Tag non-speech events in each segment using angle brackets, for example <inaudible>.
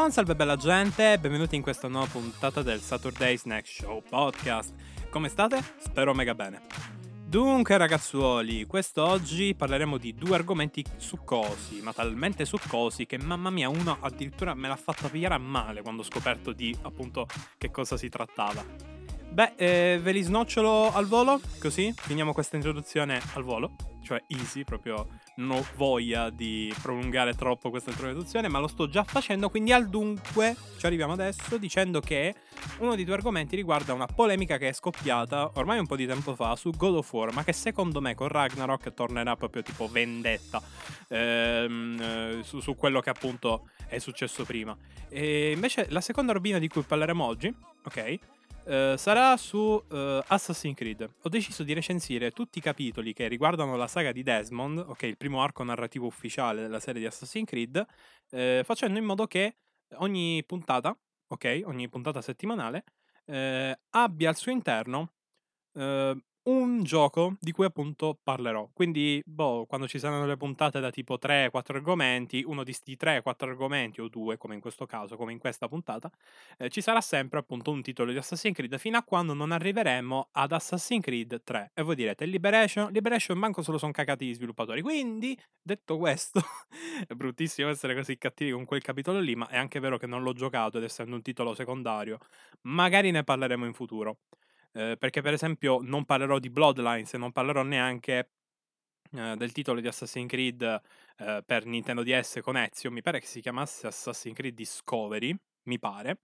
Buon salve bella gente, benvenuti in questa nuova puntata del Saturday Snack Show podcast. Come state? Spero mega bene. Dunque ragazzuoli, quest'oggi parleremo di due argomenti succosi, ma talmente succosi che mamma mia uno addirittura me l'ha fatta pigliare a male quando ho scoperto di appunto che cosa si trattava. Beh, eh, ve li snocciolo al volo, così finiamo questa introduzione al volo, cioè easy, proprio non ho voglia di prolungare troppo questa introduzione, ma lo sto già facendo, quindi al dunque ci arriviamo adesso dicendo che uno dei due argomenti riguarda una polemica che è scoppiata ormai un po' di tempo fa su God of War, ma che secondo me con Ragnarok tornerà proprio tipo vendetta ehm, eh, su, su quello che appunto è successo prima. E invece la seconda robina di cui parleremo oggi, ok? Uh, sarà su uh, Assassin's Creed. Ho deciso di recensire tutti i capitoli che riguardano la saga di Desmond, ok, il primo arco narrativo ufficiale della serie di Assassin's Creed, uh, facendo in modo che ogni puntata, ok, ogni puntata settimanale, abbia al suo interno un gioco di cui appunto parlerò. Quindi, boh, quando ci saranno le puntate da tipo 3-4 argomenti, uno di questi 3-4 argomenti o due, come in questo caso, come in questa puntata, eh, ci sarà sempre appunto un titolo di Assassin's Creed fino a quando non arriveremo ad Assassin's Creed 3. E voi direte, Liberation, Liberation manco solo sono cagati gli sviluppatori. Quindi, detto questo, <laughs> è bruttissimo essere così cattivi con quel capitolo lì, ma è anche vero che non l'ho giocato ed essendo un titolo secondario, magari ne parleremo in futuro. Eh, perché per esempio non parlerò di Bloodlines e non parlerò neanche eh, del titolo di Assassin's Creed eh, per Nintendo DS con Ezio, mi pare che si chiamasse Assassin's Creed Discovery, mi pare.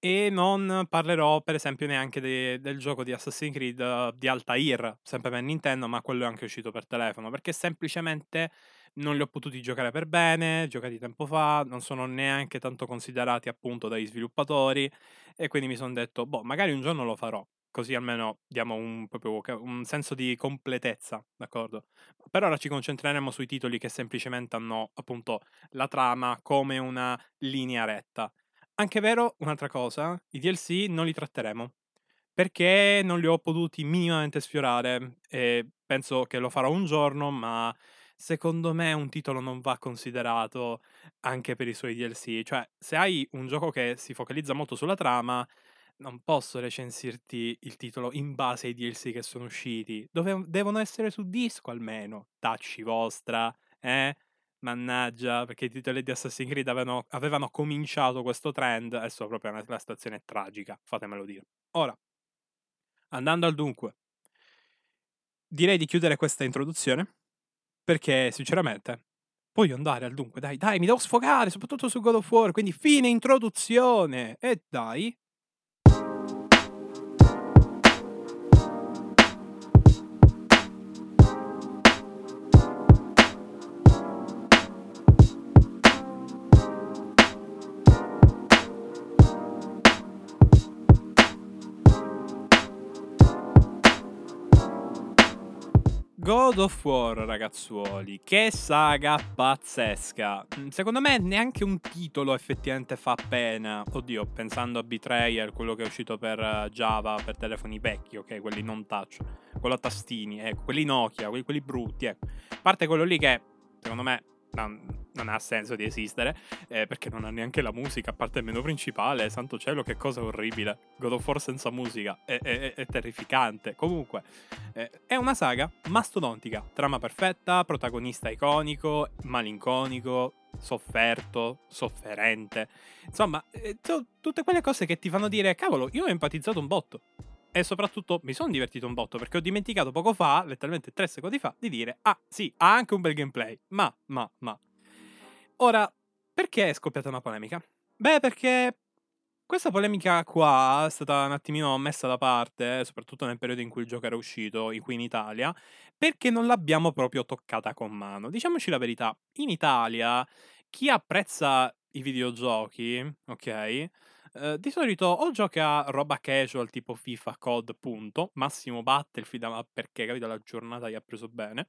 E non parlerò, per esempio, neanche de- del gioco di Assassin's Creed uh, di Altair, sempre per Nintendo, ma quello è anche uscito per telefono, perché semplicemente non li ho potuti giocare per bene, giocati tempo fa, non sono neanche tanto considerati appunto dagli sviluppatori, e quindi mi sono detto, boh, magari un giorno lo farò così almeno diamo un, proprio, un senso di completezza, d'accordo? Per ora ci concentreremo sui titoli che semplicemente hanno appunto la trama come una linea retta. Anche vero, un'altra cosa, i DLC non li tratteremo perché non li ho potuti minimamente sfiorare e penso che lo farò un giorno, ma secondo me un titolo non va considerato anche per i suoi DLC. Cioè, se hai un gioco che si focalizza molto sulla trama, non posso recensirti il titolo in base ai DLC che sono usciti. Dove devono essere su disco almeno. Tacci vostra, eh? Mannaggia, perché i titoli di Assassin's Creed avevano, avevano cominciato questo trend. Adesso proprio una, una situazione tragica, fatemelo dire. Ora, andando al dunque, direi di chiudere questa introduzione. Perché, sinceramente, voglio andare al dunque. Dai, dai, mi devo sfogare, soprattutto su God of War. Quindi, fine introduzione. E dai, God of War, ragazzuoli, che saga pazzesca. Mm, secondo me neanche un titolo effettivamente fa pena. Oddio, pensando a Betrayer, quello che è uscito per eh, Java, per telefoni vecchi, ok, quelli non touch, quello a tastini, ecco, quelli Nokia, quelli, quelli brutti, ecco. A parte quello lì che, secondo me, non ha senso di esistere, eh, perché non ha neanche la musica, a parte il menu principale, santo cielo, che cosa orribile. God of War senza musica, è, è, è terrificante. Comunque, eh, è una saga mastodontica, trama perfetta, protagonista iconico, malinconico, sofferto, sofferente. Insomma, eh, tutte quelle cose che ti fanno dire, cavolo, io ho empatizzato un botto. E soprattutto mi sono divertito un botto perché ho dimenticato poco fa, letteralmente tre secondi fa, di dire: Ah, sì, ha anche un bel gameplay. Ma, ma, ma. Ora, perché è scoppiata una polemica? Beh, perché questa polemica qua è stata un attimino messa da parte, soprattutto nel periodo in cui il gioco era uscito, qui in Italia, perché non l'abbiamo proprio toccata con mano. Diciamoci la verità, in Italia chi apprezza i videogiochi, ok? Ehm, di solito o gioca roba casual tipo FIFA, COD, punto, massimo Battlefield, perché capito la giornata gli ha preso bene.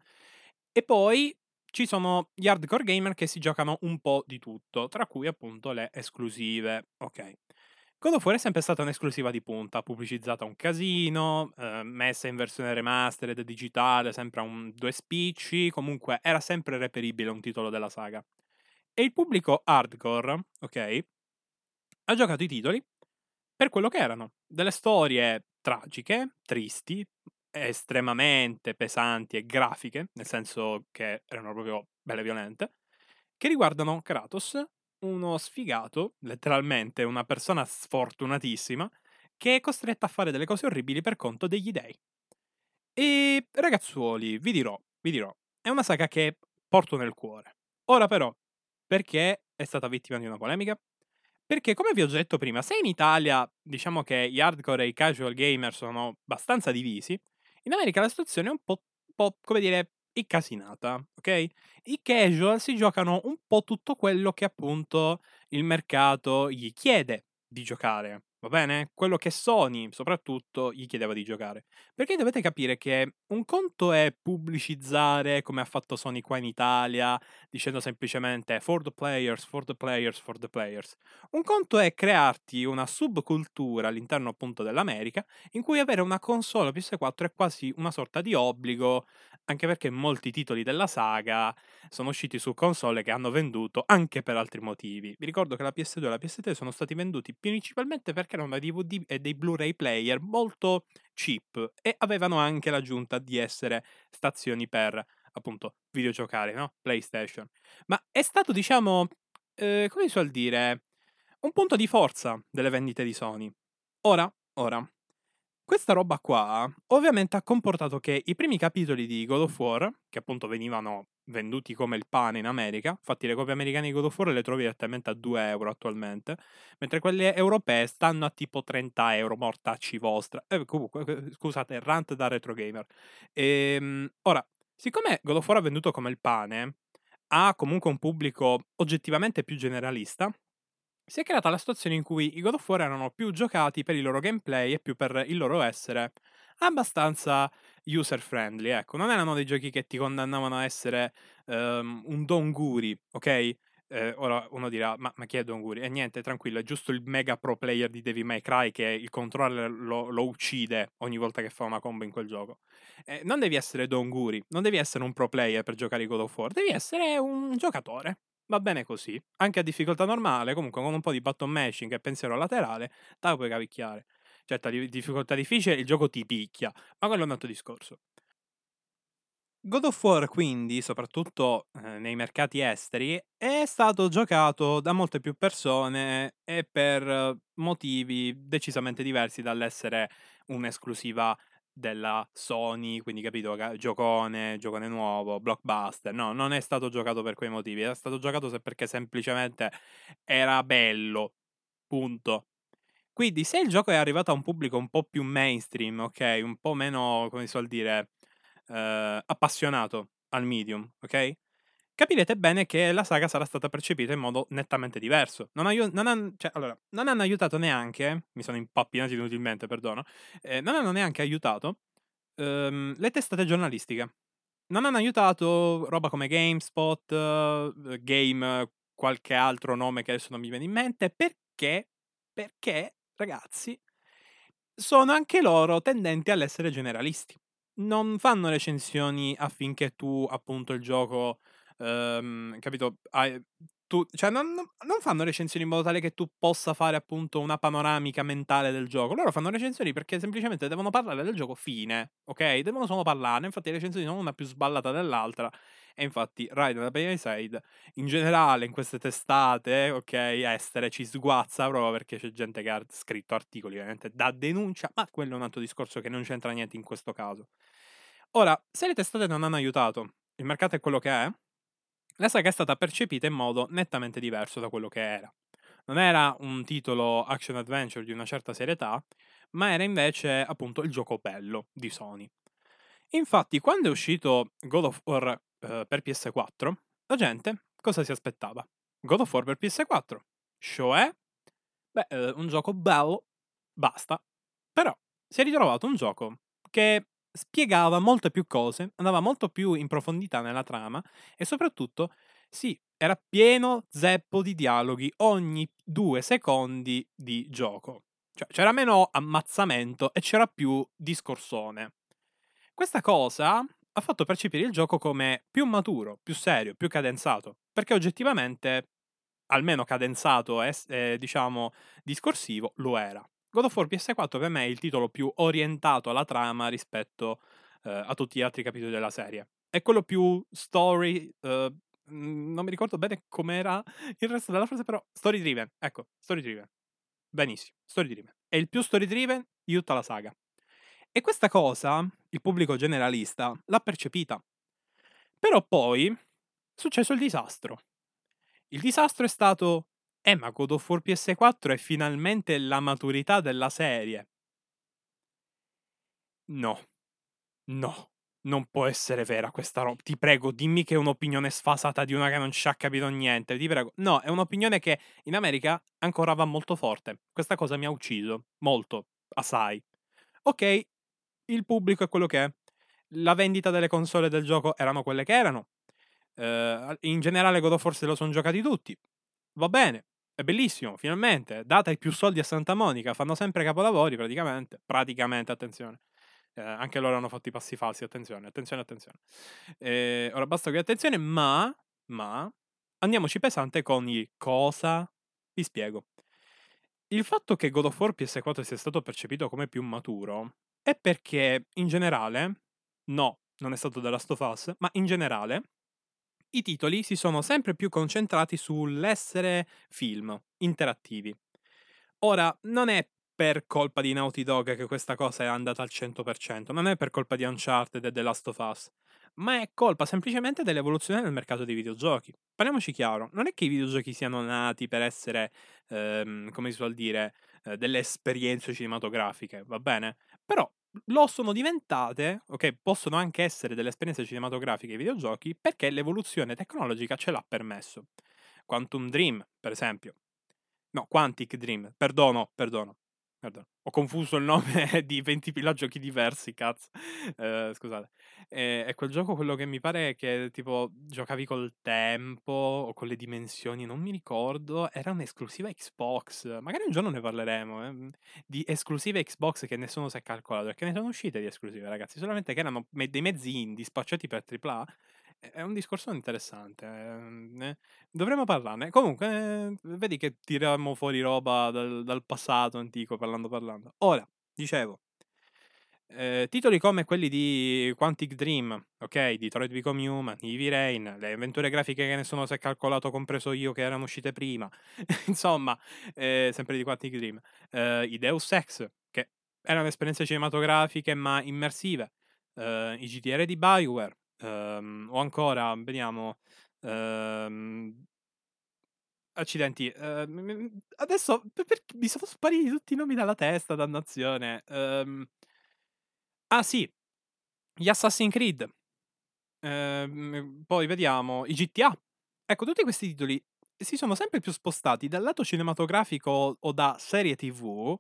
E poi ci sono gli hardcore gamer che si giocano un po' di tutto, tra cui appunto le esclusive. Ok. God of War è sempre stata un'esclusiva di punta, pubblicizzata un casino, eh, messa in versione remastered digitale, sempre a un due spicci, comunque era sempre reperibile un titolo della saga. E il pubblico hardcore, ok, ha giocato i titoli per quello che erano. Delle storie tragiche, tristi, estremamente pesanti e grafiche, nel senso che erano proprio belle violente, che riguardano Kratos, uno sfigato, letteralmente una persona sfortunatissima, che è costretta a fare delle cose orribili per conto degli dei. E ragazzuoli, vi dirò, vi dirò, è una saga che porto nel cuore. Ora però, perché è stata vittima di una polemica? Perché come vi ho detto prima, se in Italia diciamo che gli hardcore e i casual gamer sono abbastanza divisi, in America la situazione è un po', un po' come dire, incasinata, ok? I casual si giocano un po' tutto quello che appunto il mercato gli chiede di giocare. Va bene? Quello che Sony, soprattutto, gli chiedeva di giocare. Perché dovete capire che un conto è pubblicizzare come ha fatto Sony qua in Italia, dicendo semplicemente for the players, for the players, for the players. Un conto è crearti una subcultura all'interno appunto dell'America in cui avere una console PS4 è quasi una sorta di obbligo, anche perché molti titoli della saga sono usciti su console che hanno venduto anche per altri motivi. Vi ricordo che la PS2 e la PS3 sono stati venduti principalmente perché erano dei DVD e dei Blu-ray player molto cheap e avevano anche l'aggiunta di essere stazioni per appunto videogiocare, no? PlayStation. Ma è stato, diciamo, eh, come si suol dire, un punto di forza delle vendite di Sony. Ora, ora, questa roba qua ovviamente ha comportato che i primi capitoli di God of War, che appunto venivano venduti come il pane in America, infatti le copie americane di God of War le trovi direttamente a 2 euro attualmente, mentre quelle europee stanno a tipo 30 euro, mortacci vostra. Eh, comunque, scusate, rant da retro gamer. Ehm, ora, siccome God of War ha venduto come il pane, ha comunque un pubblico oggettivamente più generalista, si è creata la situazione in cui i God of War erano più giocati per il loro gameplay e più per il loro essere abbastanza user friendly, ecco, non erano dei giochi che ti condannavano a essere um, un Donguri, ok? Eh, ora uno dirà, ma, ma, chi è Donguri? E niente, tranquillo, è giusto il mega pro player di Devil May Cry che il controller lo, lo uccide ogni volta che fa una combo in quel gioco. Eh, non devi essere Donguri, non devi essere un pro player per giocare i God of War, devi essere un giocatore, va bene così. Anche a difficoltà normale, comunque con un po' di button mashing e pensiero laterale, te la puoi cavicchiare. Certo, a difficoltà difficile il gioco ti picchia, ma quello è un altro discorso. God of War quindi, soprattutto eh, nei mercati esteri, è stato giocato da molte più persone e per motivi decisamente diversi dall'essere un'esclusiva della Sony, quindi capito, giocone, giocone nuovo, blockbuster. No, non è stato giocato per quei motivi, è stato giocato perché semplicemente era bello. Punto. Quindi se il gioco è arrivato a un pubblico un po' più mainstream, ok, un po' meno, come si suol dire, eh, appassionato al medium, ok? Capirete bene che la saga sarà stata percepita in modo nettamente diverso. Non, aiu- non, han- cioè, allora, non hanno aiutato neanche, mi sono impappinato inutilmente, perdono, eh, non hanno neanche aiutato ehm, le testate giornalistiche. Non hanno aiutato roba come GameSpot, uh, Game, qualche altro nome che adesso non mi viene in mente, perché? Perché, ragazzi, sono anche loro tendenti all'essere generalisti. Non fanno recensioni affinché tu, appunto, il gioco Ehm, capito? Hai tu cioè non non fanno recensioni in modo tale che tu possa fare appunto una panoramica mentale del gioco. Loro fanno recensioni perché semplicemente devono parlare del gioco fine, ok? Devono solo parlarne. Infatti le recensioni sono una più sballata dell'altra. E infatti Raiden da Bay Side in generale in queste testate, ok, estere ci sguazza proprio perché c'è gente che ha scritto articoli ovviamente da denuncia, ma quello è un altro discorso che non c'entra niente in questo caso. Ora, se le testate non hanno aiutato, il mercato è quello che è, la saga è stata percepita in modo nettamente diverso da quello che era. Non era un titolo action adventure di una certa serietà, ma era invece appunto il gioco bello di Sony. Infatti, quando è uscito God of War eh, per PS4, la gente cosa si aspettava? God of War per PS4. Cioè, beh, eh, un gioco bello, basta. Però si è ritrovato un gioco che spiegava molte più cose, andava molto più in profondità nella trama e soprattutto, sì, era pieno zeppo di dialoghi ogni due secondi di gioco. Cioè c'era meno ammazzamento e c'era più discorsone. Questa cosa ha fatto percepire il gioco come più maturo, più serio, più cadenzato, perché oggettivamente almeno cadenzato e eh, diciamo discorsivo, lo era. God of War PS4 per me è il titolo più orientato alla trama rispetto eh, a tutti gli altri capitoli della serie. È quello più story, eh, non mi ricordo bene com'era il resto della frase, però story driven, ecco, story driven. Benissimo, story driven. È il più story driven di tutta la saga. E questa cosa il pubblico generalista l'ha percepita. Però poi è successo il disastro. Il disastro è stato eh, ma God of War PS4 è finalmente la maturità della serie. No. No. Non può essere vera questa roba. Ti prego, dimmi che è un'opinione sfasata di una che non ci ha capito niente. Ti prego. No, è un'opinione che in America ancora va molto forte. Questa cosa mi ha ucciso. Molto. Assai. Ok, il pubblico è quello che è. La vendita delle console del gioco erano quelle che erano. Uh, in generale God of War se lo sono giocati tutti. Va bene, è bellissimo, finalmente. Data i più soldi a Santa Monica, fanno sempre capolavori praticamente. Praticamente, attenzione. Eh, anche loro hanno fatto i passi falsi, attenzione, attenzione, attenzione. Eh, ora basta qui attenzione, ma, ma, andiamoci pesante con il cosa. Vi spiego. Il fatto che God of War PS4 sia stato percepito come più maturo è perché, in generale, no, non è stato The Last of Us, ma in generale, i titoli si sono sempre più concentrati sull'essere film interattivi. Ora, non è per colpa di Naughty Dog che questa cosa è andata al 100%, non è per colpa di Uncharted e The Last of Us, ma è colpa semplicemente dell'evoluzione del mercato dei videogiochi. Parliamoci chiaro, non è che i videogiochi siano nati per essere, ehm, come si suol dire, eh, delle esperienze cinematografiche, va bene? Però lo sono diventate, ok, possono anche essere delle esperienze cinematografiche ai videogiochi perché l'evoluzione tecnologica ce l'ha permesso. Quantum Dream, per esempio. No, Quantic Dream, perdono, perdono. Perdono. Ho confuso il nome <laughs> di 20 giochi diversi, cazzo. Eh, scusate. E, è quel gioco quello che mi pare che tipo giocavi col tempo o con le dimensioni, non mi ricordo. Era un'esclusiva Xbox. Magari un giorno ne parleremo. Eh, di esclusive Xbox che nessuno si è calcolato. Perché ne sono uscite di esclusive, ragazzi. Solamente che erano dei mezzi indie spacciati per AAA è un discorso interessante. Ehm, eh, dovremmo parlarne. Comunque, eh, vedi che tiriamo fuori roba dal, dal passato antico, parlando parlando. Ora, dicevo, eh, titoli come quelli di Quantic Dream, ok, Detroit Become Human, Heavy Rain, le avventure grafiche che nessuno si è calcolato, compreso io, che erano uscite prima, <laughs> insomma, eh, sempre di Quantic Dream, eh, i Deus Ex, che erano esperienze cinematografiche ma immersive, i GTR di Bioware, Um, o ancora, vediamo. Um, accidenti. Uh, adesso perché mi sono spariti tutti i nomi dalla testa, dannazione. Um, ah, sì. Gli Assassin's Creed. Uh, poi vediamo i GTA. Ecco, tutti questi titoli si sono sempre più spostati dal lato cinematografico o da serie TV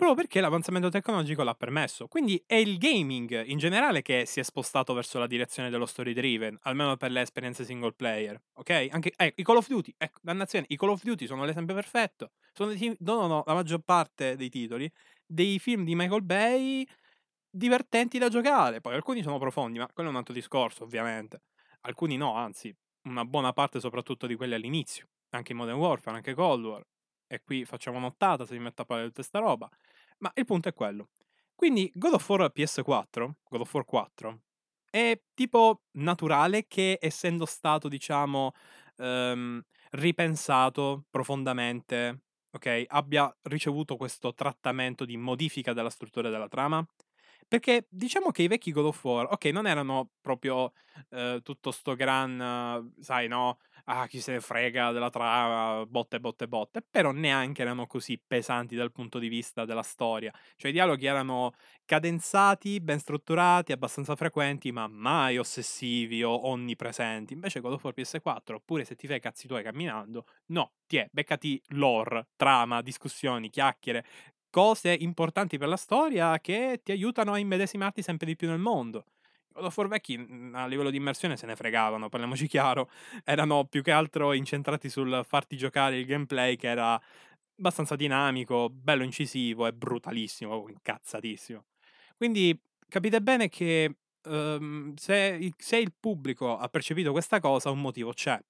proprio perché l'avanzamento tecnologico l'ha permesso. Quindi è il gaming in generale che si è spostato verso la direzione dello story driven, almeno per le esperienze single player, ok? Anche eh, i Call of Duty, ecco, dannazione, i Call of Duty sono l'esempio perfetto. Sono dei, no, no, no, la maggior parte dei titoli dei film di Michael Bay divertenti da giocare. Poi alcuni sono profondi, ma quello è un altro discorso, ovviamente. Alcuni no, anzi, una buona parte soprattutto di quelli all'inizio. Anche in Modern Warfare, anche Cold War. E qui facciamo nottata se mi metto a parlare di questa roba. Ma il punto è quello. Quindi God of War PS4, God of War 4, è tipo naturale che essendo stato, diciamo, um, ripensato profondamente, ok, abbia ricevuto questo trattamento di modifica della struttura della trama? Perché diciamo che i vecchi God of War, ok, non erano proprio eh, tutto sto gran, sai, no? Ah, chi se ne frega della trama, botte, botte, botte. Però neanche erano così pesanti dal punto di vista della storia. Cioè i dialoghi erano cadenzati, ben strutturati, abbastanza frequenti, ma mai ossessivi o onnipresenti. Invece God of War PS4, oppure se ti fai cazzi tuoi camminando, no, ti è, beccati lore, trama, discussioni, chiacchiere, cose importanti per la storia che ti aiutano a immedesimarti sempre di più nel mondo. God of War vecchi mhmm, a livello di immersione se ne fregavano, parliamoci <laughs> chiaro, erano più che altro incentrati sul farti giocare il gameplay che era abbastanza dinamico, bello incisivo e brutalissimo, incazzatissimo. Quindi capite bene che um, se, se il pubblico ha percepito questa cosa un motivo c'è.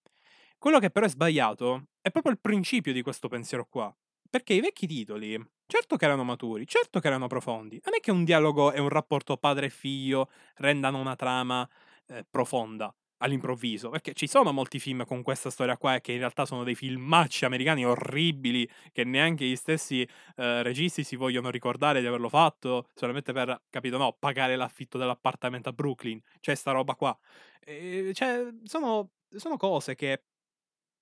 Quello che però è sbagliato è proprio il principio di questo pensiero qua. Perché i vecchi titoli, certo che erano maturi, certo che erano profondi. Non è che un dialogo e un rapporto padre e figlio rendano una trama eh, profonda all'improvviso, perché ci sono molti film con questa storia qua e che in realtà sono dei filmacci americani orribili che neanche gli stessi eh, registi si vogliono ricordare di averlo fatto solamente per, capito, no, pagare l'affitto dell'appartamento a Brooklyn, cioè sta roba qua. E, cioè, sono, sono cose che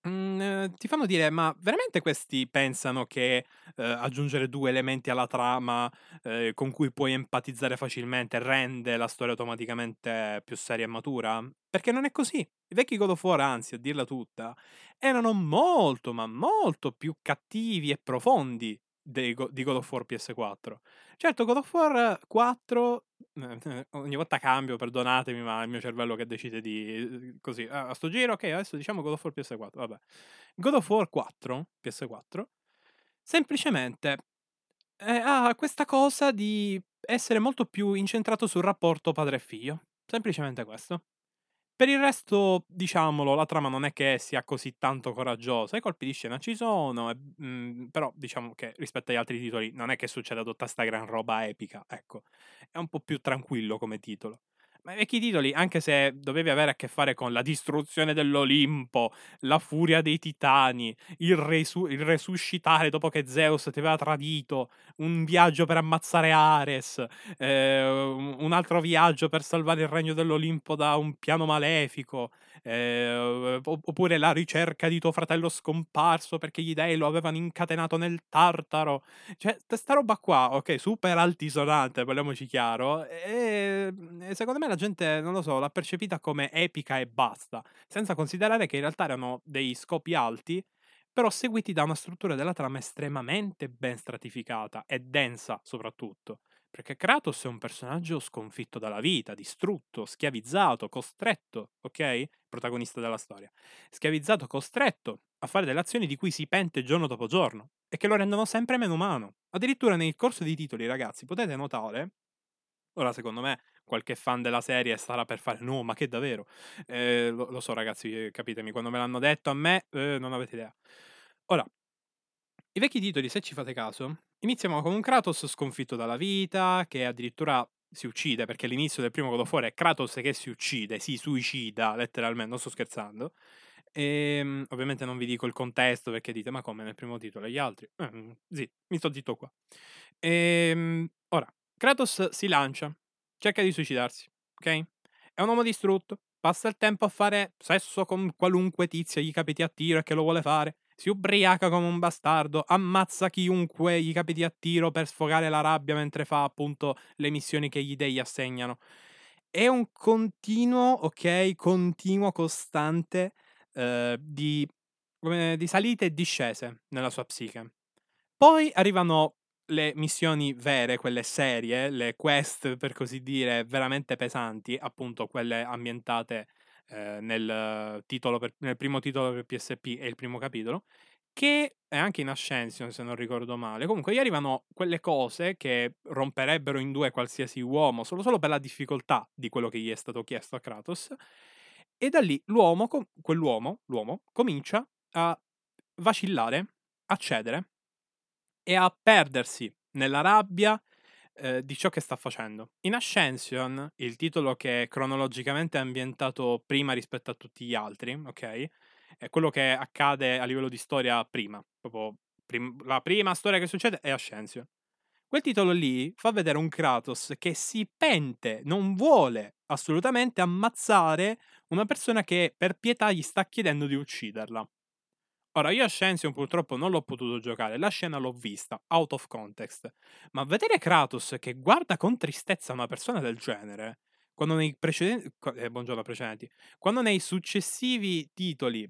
Mhmm, ti fanno dire: ma veramente questi pensano che, ehm, aggiungere 2 elementi alla trama, ehm, con cui puoi empatizzare facilmente, rende la storia automaticamente più seria e matura? Perché non è così. I vecchi God of War, anzi, a dirla tutta, erano molto, ma molto più cattivi e profondi dei di God of War PS4. Certo, God of War 4 eh, ogni volta cambio, perdonatemi, ma è il mio cervello che decide di uhm, così, a a sto giro, okay, adesso diciamo God of War PS4, vabbè. God of War 4, PS4, semplicemente, ehm, ha questa cosa di essere molto più incentrato sul rapporto padre e figlio. Semplicemente questo. Per il resto, diciamolo, la trama non è che sia così tanto coraggiosa. I colpi di scena ci sono, e, mhmm, però diciamo che rispetto agli altri titoli non è che succeda tutta sta gran roba epica, ecco. È un po' più tranquillo come titolo. Ma i vecchi titoli, anche se dovevi avere a che fare con la distruzione dell'Olimpo, la furia dei titani, il, resu- il resuscitare dopo che Zeus ti aveva tradito, un viaggio per ammazzare Ares, eh, un altro viaggio per salvare il regno dell'Olimpo da un piano malefico, eh, oppure la ricerca di tuo fratello scomparso perché gli dei lo avevano incatenato nel Tartaro. Cioè, questa roba qua, ok, super altisonante, parliamoci chiaro, e, e secondo me la gente, non lo so, l'ha percepita come epica e basta, senza considerare che in realtà erano dei scopi alti, però seguiti da una struttura della trama estremamente ben stratificata e densa soprattutto. Perché Kratos è un personaggio sconfitto dalla vita, distrutto, schiavizzato, costretto, ok? Protagonista della storia. Schiavizzato, costretto a fare delle azioni di cui si pente giorno dopo giorno e che lo rendono sempre meno umano. Addirittura nel corso dei titoli, ragazzi, potete notare, ora secondo me qualche fan della serie starà per fare no, ma che davvero? Eh, lo, lo, so ragazzi, eh, capitemi, quando me l'hanno detto a me eh, non avete idea. Ora, i vecchi titoli, se ci fate caso, iniziamo con un Kratos sconfitto dalla vita, che addirittura si uccide, perché l'inizio del primo God of War è Kratos che si uccide, si suicida letteralmente, non sto scherzando. E, ehm, ovviamente non vi dico il contesto perché dite, ma come nel primo titolo e gli altri? Eh, sì, mi sto zitto qua. E, ehm, ora, Kratos si lancia, cerca di suicidarsi, ok? È un uomo distrutto, passa il tempo a fare sesso con qualunque tizia gli capiti a tiro e che lo vuole fare. Si ubriaca come un bastardo, ammazza chiunque gli capiti a tiro per sfogare la rabbia mentre fa appunto le missioni che gli dei assegnano. È un continuo, ok? Continuo, costante eh, di, di salite e discese nella sua psiche. Poi arrivano le missioni vere, quelle serie, le quest per così dire veramente pesanti, appunto quelle ambientate eh, nel, per, nel primo titolo per PSP e il primo capitolo, che è anche in Ascension se non ricordo male. Comunque gli arrivano quelle cose che romperebbero in due qualsiasi uomo, solo, solo per la difficoltà di quello che gli è stato chiesto a Kratos. E da lì l'uomo, quell'uomo, l'uomo, comincia a vacillare, a cedere e a perdersi nella rabbia eh, di ciò che sta facendo. In Ascension, il titolo che cronologicamente è ambientato prima rispetto a tutti gli altri, ok? È quello che accade a livello di storia prima, proprio prim- la prima storia che succede è Ascension. Quel titolo lì fa vedere un Kratos che si pente, non vuole assolutamente ammazzare una persona che per pietà gli sta chiedendo di ucciderla. Ora, io Ascension purtroppo non l'ho potuto giocare, la scena l'ho vista, out of context. Ma vedere Kratos che guarda con tristezza una persona del genere, quando nei precedenti... Eh, buongiorno precedenti. Quando nei successivi titoli,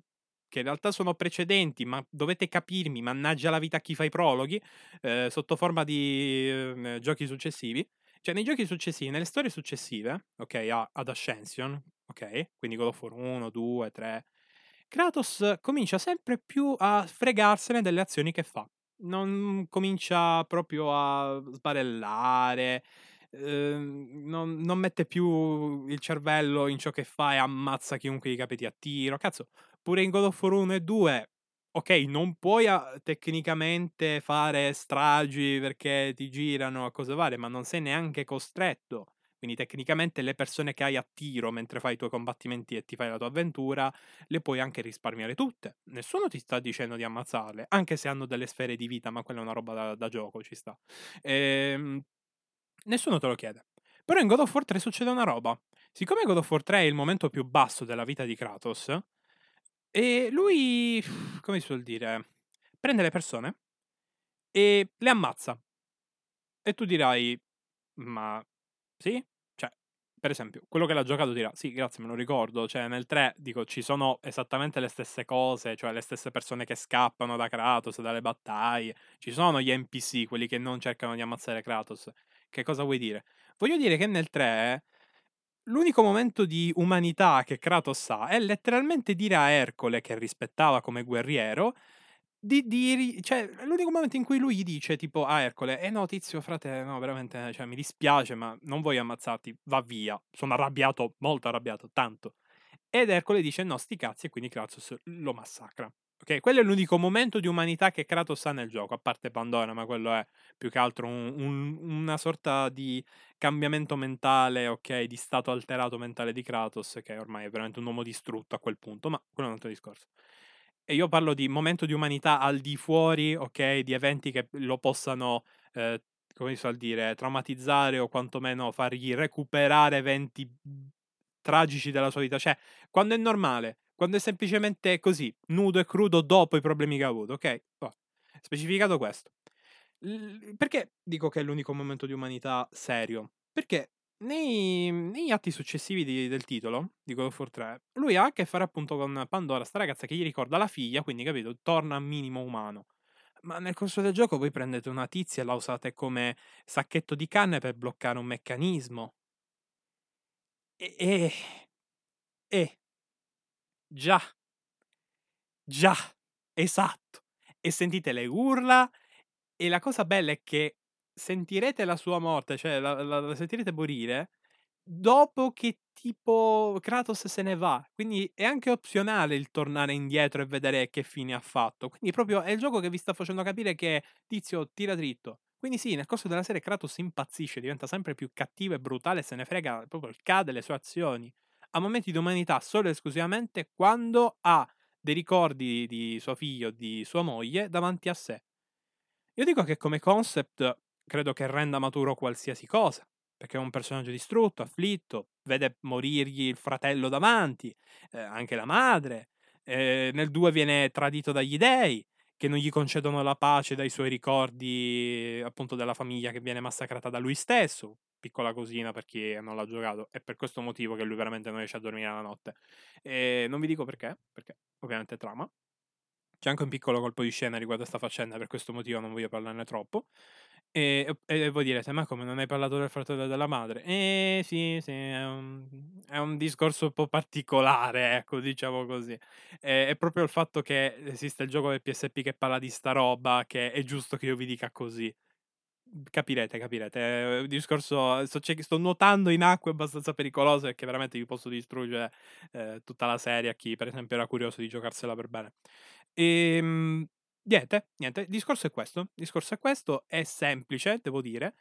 che in realtà sono precedenti, ma dovete capirmi, mannaggia la vita a chi fa i prologhi, eh, sotto forma di eh, giochi successivi. Cioè, nei giochi successivi, nelle storie successive, ok, ad Ascension, ok, quindi God of War 1, 2, 3 Kratos comincia sempre più a fregarsene delle azioni che fa. Non comincia proprio a sbarellare, ehm, non, non, mette più il cervello in ciò che fa e ammazza chiunque gli capiti a tiro. Cazzo, Pure in God of War 1 e 2, ok, non puoi a- tecnicamente fare stragi perché ti girano a cose varie, ma non sei neanche costretto. Quindi tecnicamente le persone che hai a tiro mentre fai i tuoi combattimenti e ti fai la tua avventura, le puoi anche risparmiare tutte. Nessuno ti sta dicendo di ammazzarle, anche se hanno delle sfere di vita, ma quella è una roba da, da gioco, ci sta. Ehm, nessuno te lo chiede. Però in God of War 3 succede una roba. Siccome God of War 3 è il momento più basso della vita di Kratos, e lui, come si suol dire, prende le persone e le ammazza. E tu dirai, ma sì? Cioè, per esempio, quello che l'ha giocato dirà, sì, grazie, me lo ricordo. Cioè, nel 3, dico, ci sono esattamente le stesse cose, cioè le stesse persone che scappano da Kratos, dalle battaglie. Ci sono gli NPC, quelli che non cercano di ammazzare Kratos. Che cosa vuoi dire? Voglio dire che nel 3 l'unico momento di umanità che Kratos ha è letteralmente dire a Ercole, che rispettava come guerriero, di, di, cioè, l'unico momento in cui lui gli dice, tipo, a Ercole, eh no, tizio, frate, no, veramente, cioè, mi dispiace, ma non voglio ammazzarti, va via. Sono arrabbiato, molto arrabbiato, tanto. Ed Ercole dice, no, sti cazzi, e quindi Kratos lo massacra. Ok, quello è l'unico momento di umanità che Kratos ha nel gioco, a parte Pandora, ma quello è più che altro un, un, una sorta di cambiamento mentale, ok, di stato alterato mentale di Kratos, che ormai è veramente un uomo distrutto a quel punto, ma quello è un altro discorso. E io parlo di momento di umanità al di fuori, ok, di eventi che lo possano, eh, come si suol dire, traumatizzare o quantomeno fargli recuperare eventi tragici della sua vita. Cioè, quando è normale, quando è semplicemente così, nudo e crudo dopo i problemi che ha avuto, ok? Oh, specificato questo. L- perché dico che è l'unico momento di umanità serio? Perché nei, negli atti successivi di, del titolo di God of War 3, lui ha a che fare appunto con Pandora, sta ragazza che gli ricorda la figlia, quindi capito, torna minimo umano. Ma nel corso del gioco voi prendete una tizia e la usate come sacchetto di canne per bloccare un meccanismo. E... e, e già. Già. Esatto. E sentite le urla e la cosa bella è che sentirete la sua morte, cioè la, la, la sentirete morire dopo che tipo Kratos se ne va. Quindi è anche opzionale il tornare indietro e vedere che fine ha fatto. Quindi proprio è il gioco che vi sta facendo capire che Tizio tira dritto. Quindi sì, nel corso della serie Kratos impazzisce, diventa sempre più cattivo e brutale, se ne frega proprio il cade le sue azioni. Ha momenti di umanità solo e esclusivamente quando ha dei ricordi di suo figlio, di sua moglie davanti a sé. Io dico che come concept credo che renda maturo qualsiasi cosa, perché è un personaggio distrutto, afflitto, vede morirgli il fratello davanti, eh, anche la madre. Eh, nel 2 viene tradito dagli dei, che non gli concedono la pace dai suoi ricordi appunto della famiglia che viene massacrata da lui stesso. Piccola cosina per chi non l'ha giocato, è per questo motivo che lui veramente non riesce a dormire la notte. E non vi dico perché, perché ovviamente trama, c'è anche un piccolo colpo di scena riguardo a questa faccenda, per questo motivo non voglio parlarne troppo. E, e voi direte, ma come non hai parlato del fratello e della madre? Eh sì, sì, è un, è un discorso un po' particolare, ecco, diciamo così. È, è, proprio il fatto che esiste il gioco del PSP che parla di sta roba, che è giusto che io vi dica così. Capirete, capirete. È un discorso. Sto, sto, nuotando in acque abbastanza pericolose perché veramente vi posso distruggere eh, tutta la serie a chi, per esempio, era curioso di giocarsela per bene. E ehm, niente, niente. Il discorso è questo. Il discorso è questo. È semplice, devo dire.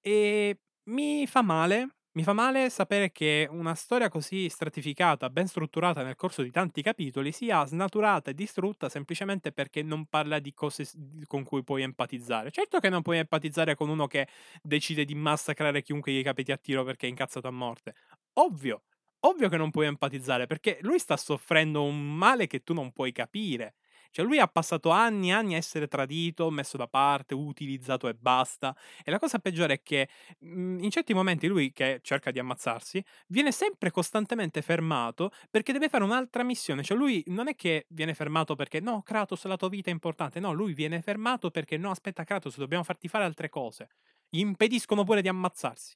E mi fa male mi fa male sapere che una storia così stratificata, ben strutturata nel corso di tanti capitoli, sia snaturata e distrutta semplicemente perché non parla di cose con cui puoi empatizzare. Certo che non puoi empatizzare con uno che decide di massacrare chiunque gli capiti a tiro perché è incazzato a morte. Ovvio, ovvio che non puoi empatizzare perché lui sta soffrendo un male che tu non puoi capire. Cioè lui ha passato anni e anni a essere tradito, messo da parte, utilizzato e basta. E la cosa peggiore è che mhmm, in certi momenti lui che cerca di ammazzarsi, viene sempre costantemente fermato perché deve fare un'altra missione. Cioè lui non è che viene fermato perché no, Kratos, la tua vita è importante. No, lui viene fermato perché no, aspetta Kratos, dobbiamo farti fare altre cose. Gli impediscono pure di ammazzarsi.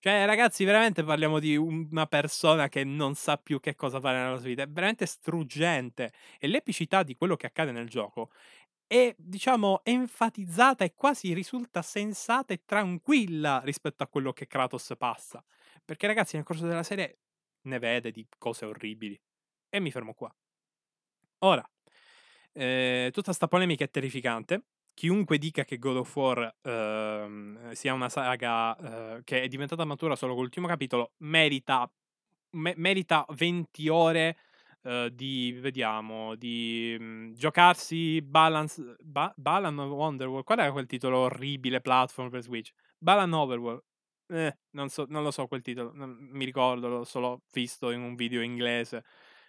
Cioè, ragazzi, veramente parliamo di una persona che non sa più che cosa fare nella sua vita. È veramente struggente. E l'epicità di quello che accade nel gioco è, diciamo, enfatizzata e quasi risulta sensata e tranquilla rispetto a quello che Kratos passa. Perché, ragazzi, nel corso della serie ne vede di cose orribili. E mi fermo qua. Ora, eh, tutta sta polemica è terrificante. Chiunque dica che God of War ehm, sia una saga eh, che è diventata matura solo con l'ultimo capitolo merita, me- merita 20 ore eh, di, vediamo, di mh, giocarsi Balance, ba- Balan Wonderworld. Qual era quel titolo orribile platform per Switch? Balan Overworld. Eh, non, so, non lo so quel titolo, non mi ricordo, l'ho solo visto in un video inglese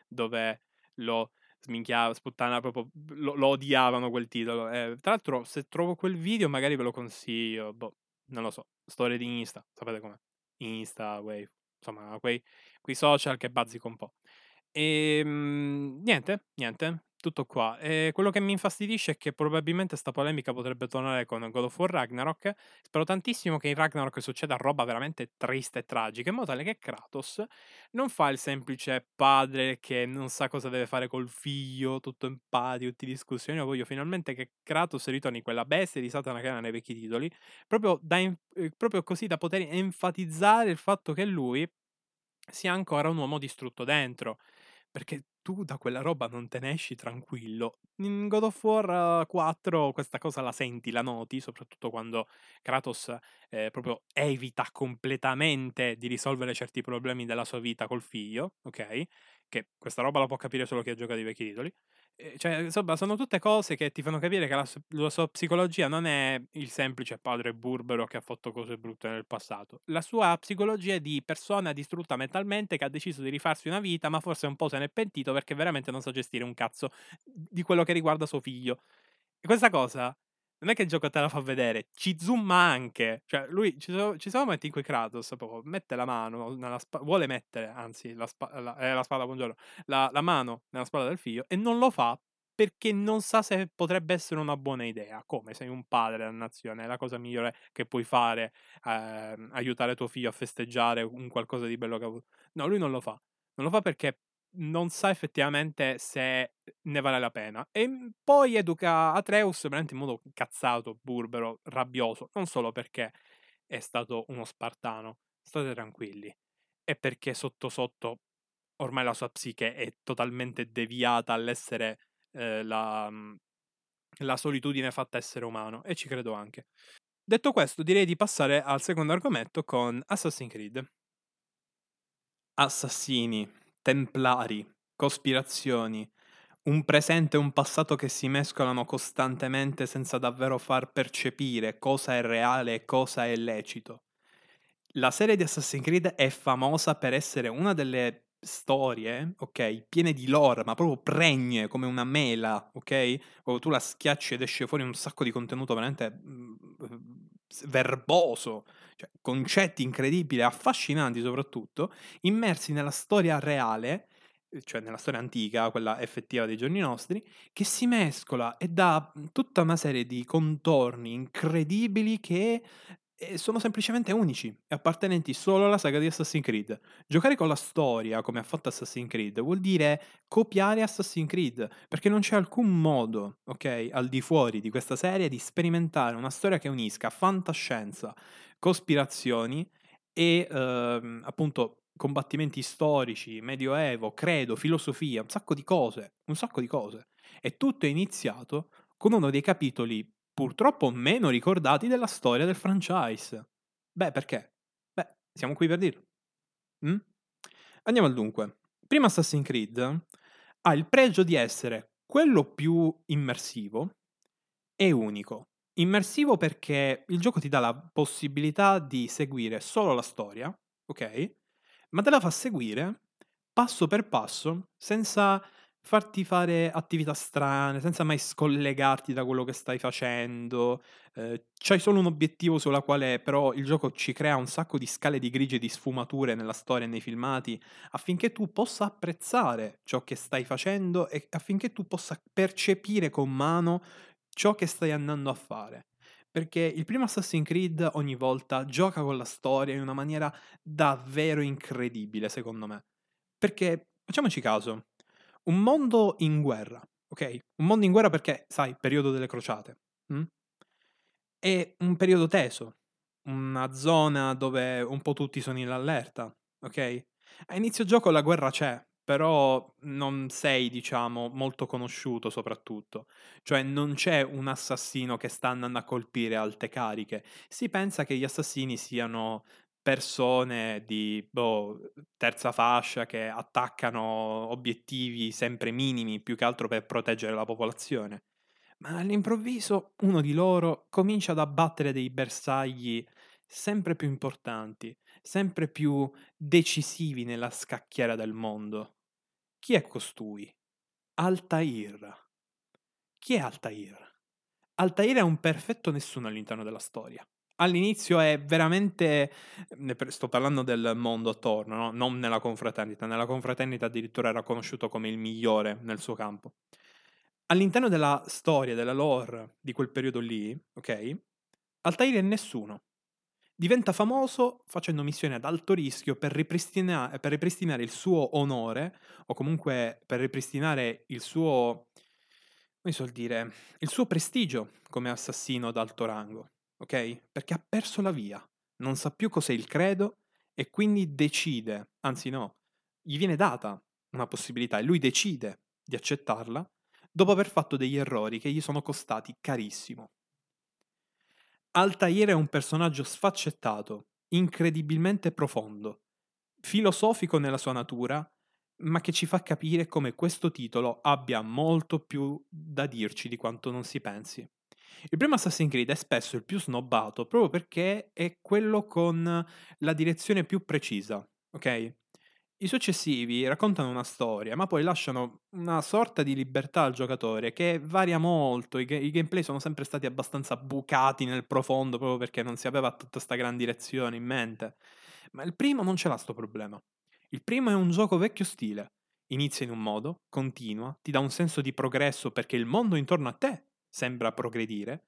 dove lo sminchiava, sputtana proprio, lo, lo odiavano quel titolo. Eh, tra l'altro, se trovo quel video magari ve lo consiglio, boh, non lo so, storia di Insta, sapete com'è? Insta, Wave, insomma, quei, quei social che bazzico un po'. E ehm, niente, niente, tutto qua. E quello che mi infastidisce è che probabilmente sta polemica potrebbe tornare con God of War Ragnarok. Spero tantissimo che in Ragnarok succeda roba veramente triste e tragica, in modo tale che Kratos non fa il semplice padre che non sa cosa deve fare col figlio, tutto empatico, tutti discussioni. Io voglio finalmente che Kratos ritorni quella bestia di Satana che era nei vecchi titoli, proprio, da, eh, proprio così da poter enfatizzare il fatto che lui sia ancora un uomo distrutto dentro perché tu da quella roba non te ne esci tranquillo. In God of War 4 questa cosa la senti, la noti, soprattutto quando Kratos eh, proprio evita completamente di risolvere certi problemi della sua vita col figlio, ok? Che questa roba la può capire solo chi ha giocato i vecchi titoli. Ehm, cioè, insomma, sono tutte cose che ti fanno capire che la, la, sua psicologia non è il semplice padre burbero che ha fatto cose brutte nel passato. La sua psicologia è di persona distrutta mentalmente che ha deciso di rifarsi una vita, ma forse un po' se n'è pentito perché veramente non sa gestire un cazzo di quello che riguarda suo figlio. E questa cosa non è che il gioco te la fa vedere, ci zooma anche. Cioè, lui ci sono, ci sono momenti in cui Kratos proprio mette la mano nella spada, vuole mettere, anzi, la, spa- la, eh, la spada, buongiorno, la, la, mano nella spada del figlio e non lo fa perché non sa se potrebbe essere una buona idea. Come sei un padre della nazione, è la cosa migliore che puoi fare, eh, aiutare tuo figlio a festeggiare un qualcosa di bello che ha avuto. No, lui non lo fa. Non lo fa perché non sa effettivamente se ne vale la pena. E mhmm, poi educa Atreus veramente in modo cazzato, burbero, rabbioso, non solo perché è stato uno spartano, state tranquilli, è perché sotto sotto ormai la sua psiche è totalmente deviata all'essere eh, la, mhmm, la solitudine fatta essere umano, e ci credo anche. Detto questo, direi di passare al secondo argomento con Assassin's Creed. Assassini, templari, cospirazioni, un presente e un passato che si mescolano costantemente senza davvero far percepire cosa è reale e cosa è lecito. La serie di Assassin's Creed è famosa per essere una delle storie, ok, piene di lore, ma proprio pregne come una mela, ok? O tu la schiacci ed esce fuori un sacco di contenuto veramente mm, verboso, cioè concetti incredibili, affascinanti soprattutto, immersi nella storia reale, cioè nella storia antica, quella effettiva dei giorni nostri, che si mescola e dà tutta una serie di contorni incredibili che e sono semplicemente unici e appartenenti solo alla saga di Assassin's Creed. Giocare con la storia, come ha fatto Assassin's Creed, vuol dire copiare Assassin's Creed, perché non c'è alcun modo, ok, al di fuori di questa serie di sperimentare una storia che unisca fantascienza, cospirazioni e ehm, appunto combattimenti storici, medioevo, credo, filosofia, un sacco di cose, un sacco di cose. E tutto è iniziato con uno dei capitoli purtroppo meno ricordati della storia del franchise. Beh, perché? Beh, siamo qui per dirlo. Mm? Andiamo al dunque. Prima Assassin's Creed ha il pregio di essere quello più immersivo e unico. Immersivo perché il gioco ti dà la possibilità di seguire solo la storia, ok? Ma te la fa seguire passo per passo senza farti fare attività strane, senza mai scollegarti da quello che stai facendo. Eh, c'hai solo un obiettivo sulla quale però il gioco ci crea un sacco di scale di grigi e di sfumature nella storia e nei filmati affinché tu possa apprezzare ciò che stai facendo e affinché tu possa percepire con mano ciò che stai andando a fare. Perché il primo Assassin's Creed ogni volta gioca con la storia in una maniera davvero incredibile, secondo me. Perché, facciamoci caso, un mondo in guerra, ok? Un mondo in guerra perché, sai, periodo delle crociate. Hm? È un periodo teso, una zona dove un po' tutti sono in allerta, ok? A inizio gioco la guerra c'è, però non sei, diciamo, molto conosciuto soprattutto. Cioè non c'è un assassino che sta andando a colpire alte cariche. Si pensa che gli assassini siano persone di boh, terza fascia che attaccano obiettivi sempre minimi, più che altro per proteggere la popolazione. Ma all'improvviso uno di loro comincia ad abbattere dei bersagli sempre più importanti, sempre più decisivi nella scacchiera del mondo. Chi è costui? Altair. Chi è Altair? Altair è un perfetto nessuno all'interno della storia. All'inizio è veramente, sto parlando del mondo attorno, no? non nella confraternita, nella confraternita addirittura era conosciuto come il migliore nel suo campo. All'interno della storia, della lore di quel periodo lì, ok? Altair è nessuno. Diventa famoso facendo missioni ad alto rischio per ripristinare, per ripristinare il suo onore, o comunque per ripristinare il suo, come si dire, il suo prestigio come assassino ad alto rango, ok? Perché ha perso la via, non sa più cos'è il credo e quindi decide, anzi no, gli viene data una possibilità e lui decide di accettarla dopo aver fatto degli errori che gli sono costati carissimo. Altair è un personaggio sfaccettato, incredibilmente profondo, filosofico nella sua natura, ma che ci fa capire come questo titolo abbia molto più da dirci di quanto non si pensi. Il primo Assassin's Creed è spesso il più snobbato proprio perché è quello con la direzione più precisa, ok? I successivi raccontano una storia, ma poi lasciano una sorta di libertà al giocatore che varia molto. I, ga- i gameplay sono sempre stati abbastanza bucati nel profondo proprio perché non si aveva tutta questa gran direzione in mente. Ma il primo non ce l'ha sto problema. Il primo è un gioco vecchio stile. Inizia in un modo, continua, ti dà un senso di progresso perché il mondo intorno a te sembra progredire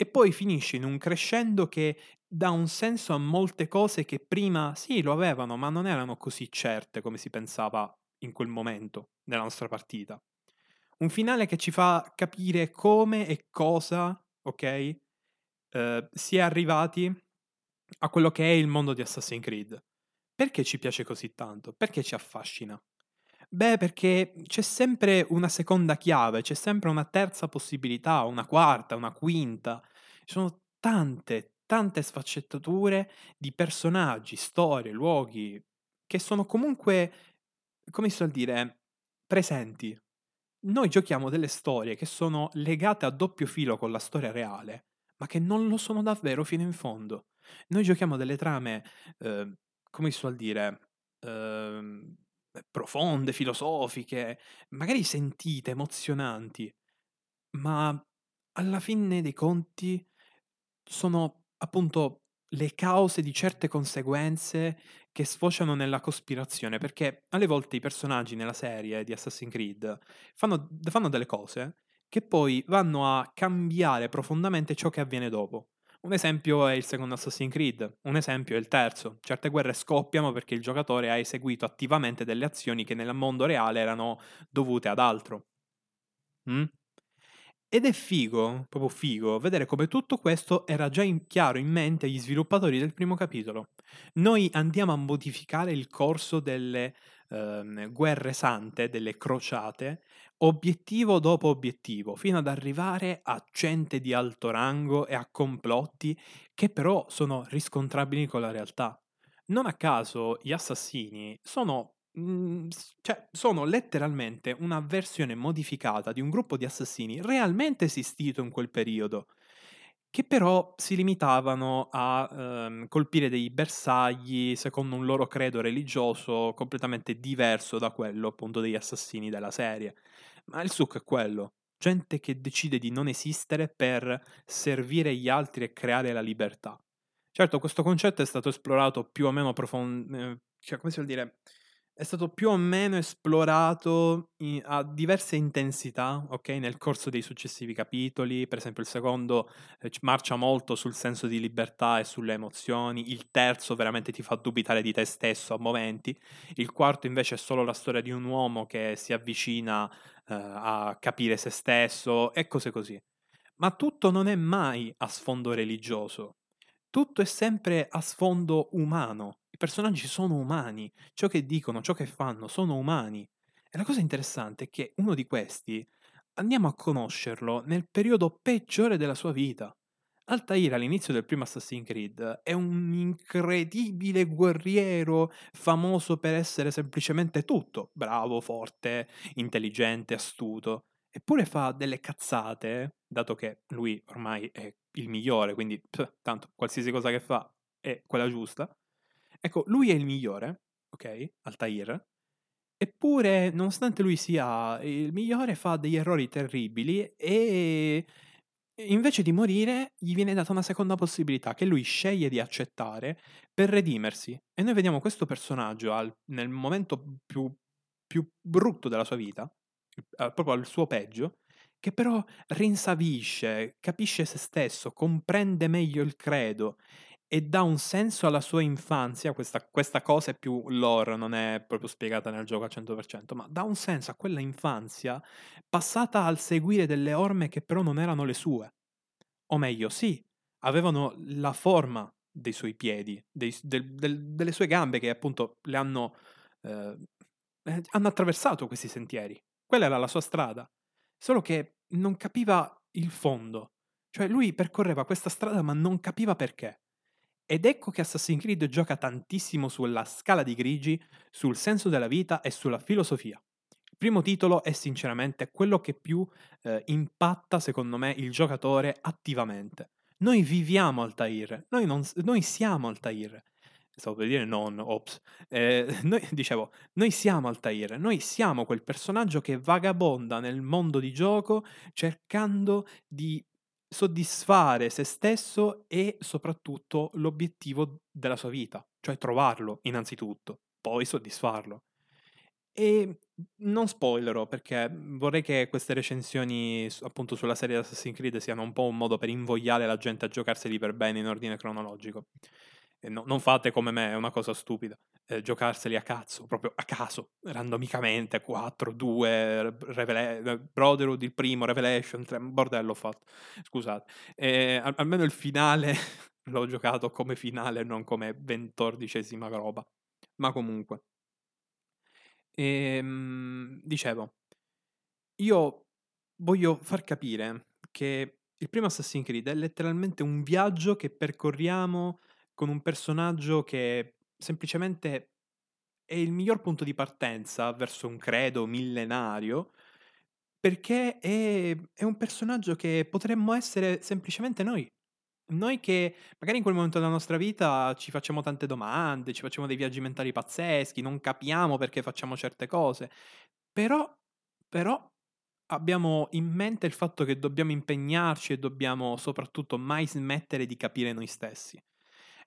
e poi finisce in un crescendo che dà un senso a molte cose che prima sì lo avevano, ma non erano così certe come si pensava in quel momento nella nostra partita. Un finale che ci fa capire come e cosa, ok, eh, si è arrivati a quello che è il mondo di Assassin's Creed. Perché ci piace così tanto? Perché ci affascina? Beh, perché c'è sempre una seconda chiave, c'è sempre una terza possibilità, una quarta, una quinta. Ci sono tante, tante sfaccettature di personaggi, storie, luoghi che sono comunque, come si suol dire, presenti. Noi giochiamo delle storie che sono legate a doppio filo con la storia reale, ma che non lo sono davvero fino in fondo. Noi giochiamo delle trame, eh, come si suol dire, eh, profonde, filosofiche, magari sentite, emozionanti, ma alla fine dei conti sono appunto le cause di certe conseguenze che sfociano nella cospirazione, perché alle volte i personaggi nella serie di Assassin's Creed fanno, fanno delle cose che poi vanno a cambiare profondamente ciò che avviene dopo. Un esempio è il secondo Assassin's Creed, un esempio è il terzo. Certe guerre scoppiano perché il giocatore ha eseguito attivamente delle azioni che nel mondo reale erano dovute ad altro. Mm? Ed è figo, proprio figo, vedere come tutto questo era già in chiaro in mente agli sviluppatori del primo capitolo. Noi andiamo a modificare il corso delle eh, guerre sante, delle crociate, obiettivo dopo obiettivo, fino ad arrivare a gente di alto rango e a complotti che però sono riscontrabili con la realtà. Non a caso gli assassini sono Mhmm, cioè, sono letteralmente una versione modificata di un gruppo di assassini realmente esistito in quel periodo, che però si limitavano a ehm, colpire dei bersagli secondo un loro credo religioso completamente diverso da quello appunto degli assassini della serie. Ma il succo è quello. Gente che decide di non esistere per servire gli altri e creare la libertà. Certo, questo concetto è stato esplorato più o meno profondamente, cioè come si vuol dire, è stato più o meno esplorato in, a diverse intensità, ok, nel corso dei successivi capitoli. Per esempio, il secondo eh, marcia molto sul senso di libertà e sulle emozioni. Il terzo veramente ti fa dubitare di te stesso a momenti. Il quarto invece è solo la storia di un uomo che si avvicina eh, a capire se stesso e cose così. Ma tutto non è mai a sfondo religioso. Tutto è sempre a sfondo umano, personaggi sono umani, ciò che dicono, ciò che fanno, sono umani. E la cosa interessante è che uno di questi andiamo a conoscerlo nel periodo peggiore della sua vita. Altair all'inizio del primo Assassin's Creed è un incredibile guerriero famoso per essere semplicemente tutto, bravo, forte, intelligente, astuto. Eppure fa delle cazzate, dato che lui ormai è il migliore, quindi pff, tanto qualsiasi cosa che fa è quella giusta. Ecco, lui è il migliore, ok? Altair. Eppure, nonostante lui sia il migliore, fa degli errori terribili e invece di morire gli viene data una seconda possibilità che lui sceglie di accettare per redimersi. E noi vediamo questo personaggio al, nel momento più, più brutto della sua vita, proprio al suo peggio, che però rinsavisce, capisce se stesso, comprende meglio il credo e dà un senso alla sua infanzia, questa, questa cosa è più lore, non è proprio spiegata nel gioco al 100%, ma dà un senso a quella infanzia passata al seguire delle orme che però non erano le sue. O meglio, sì, avevano la forma dei suoi piedi, dei, del, del, delle sue gambe che appunto le hanno, eh, hanno attraversato questi sentieri. Quella era la sua strada. Solo che non capiva il fondo. Cioè lui percorreva questa strada ma non capiva perché. Ed ecco che Assassin's Creed gioca tantissimo sulla scala di grigi, sul senso della vita e sulla filosofia. Il primo titolo è sinceramente quello che più eh, impatta, secondo me, il giocatore attivamente. Noi viviamo Altair, noi, non, noi siamo Altair. Stavo per dire non, ops. Eh, <laughs> noi, dicevo, noi siamo Altair, noi siamo quel personaggio che vagabonda nel mondo di gioco cercando di soddisfare se stesso e soprattutto l'obiettivo della sua vita, cioè trovarlo innanzitutto, poi soddisfarlo. E non spoilerò perché vorrei che queste recensioni appunto sulla serie Assassin's Creed siano un po' un modo per invogliare la gente a giocarseli per bene in ordine cronologico. No, non fate come me, è una cosa stupida. Eh, giocarseli a cazzo, proprio a caso, randomicamente, 4, 2, Revela- Brotherhood il primo, Revelation 3, bordello ho fatto, scusate. Eh, al- almeno il finale <laughs> l'ho giocato come finale, non come ventordicesima roba. Ma comunque. Ehm, dicevo, io voglio far capire che il primo Assassin's Creed è letteralmente un viaggio che percorriamo con un personaggio che semplicemente è il miglior punto di partenza verso un credo millenario, perché è, è un personaggio che potremmo essere semplicemente noi. Noi che magari in quel momento della nostra vita ci facciamo tante domande, ci facciamo dei viaggi mentali pazzeschi, non capiamo perché facciamo certe cose, però, però abbiamo in mente il fatto che dobbiamo impegnarci e dobbiamo soprattutto mai smettere di capire noi stessi.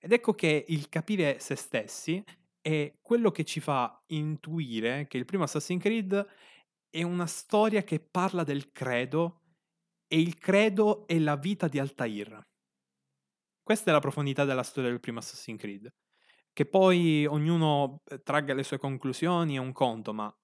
Ed ecco che il capire se stessi è quello che ci fa intuire che il primo Assassin's Creed è una storia che parla del credo e il credo è la vita di Altair. Questa è la profondità della storia del primo Assassin's Creed. Che poi ognuno eh, tragga le sue conclusioni è un conto, ma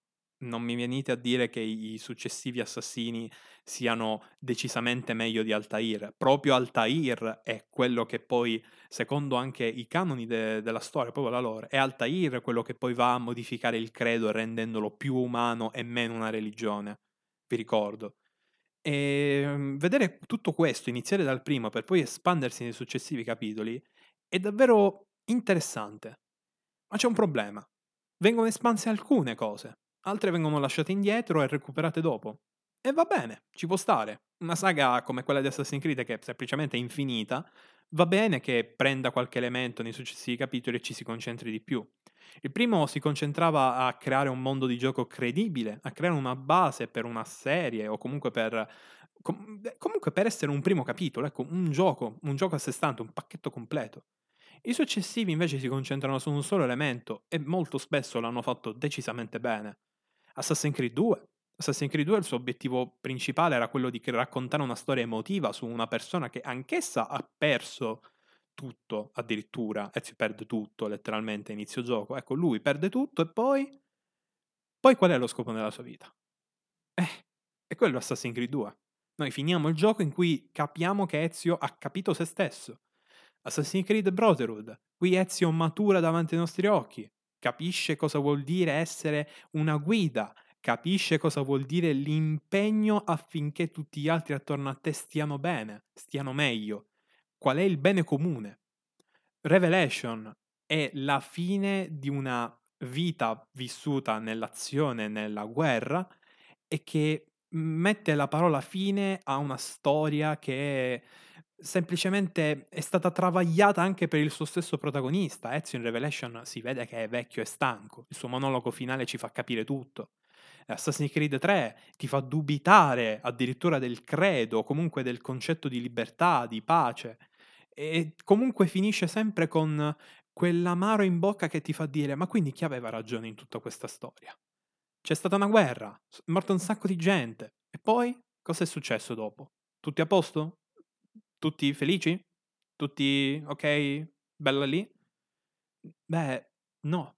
non mi venite a dire che i successivi assassini siano decisamente meglio di Altair. Proprio Altair è quello che poi, secondo anche i canoni de- della storia, proprio la loro, è Altair quello che poi va a modificare il credo rendendolo più umano e meno una religione. Vi ricordo. E ehm, vedere tutto questo iniziare dal primo per poi espandersi nei successivi capitoli è davvero interessante. Ma c'è un problema. Vengono espanse alcune cose altre vengono lasciate indietro e recuperate dopo. E va bene, ci può stare. Una saga come quella di Assassin's Creed che è semplicemente infinita, va bene che prenda qualche elemento nei successivi capitoli e ci si concentri di più. Il primo si concentrava a creare un mondo di gioco credibile, a creare una base per una serie o comunque per, com- comunque per essere un primo capitolo, ecco, un gioco, un gioco a sé stante, un pacchetto completo. I successivi invece si concentrano su un solo elemento e molto spesso l'hanno fatto decisamente bene. Assassin's Creed 2. Assassin's Creed 2 il suo obiettivo principale era quello di raccontare una storia emotiva su una persona che anch'essa ha perso tutto addirittura e si perde tutto letteralmente inizio gioco. Ecco, lui perde tutto e poi... Poi qual è lo scopo della sua vita? Eh, è quello Assassin's Creed 2. Noi finiamo il gioco in cui capiamo che Ezio ha capito se stesso. Assassin's Creed Brotherhood. Qui Ezio matura davanti ai nostri occhi capisce cosa vuol dire essere una guida, capisce cosa vuol dire l'impegno affinché tutti gli altri attorno a te stiano bene, stiano meglio. Qual è il bene comune? Revelation è la fine di una vita vissuta nell'azione, nella guerra e che mette la parola fine a una storia che semplicemente è stata travagliata anche per il suo stesso protagonista. Ezio in Revelation si vede che è vecchio e stanco, il suo monologo finale ci fa capire tutto. Assassin's Creed 3 ti fa dubitare addirittura del credo, comunque del concetto di libertà, di pace, e comunque finisce sempre con quell'amaro in bocca che ti fa dire ma quindi chi aveva ragione in tutta questa storia? C'è stata una guerra, è morto un sacco di gente. E poi cosa è successo dopo? Tutti a posto? Tutti felici? Tutti ok? Bella lì? Beh, no.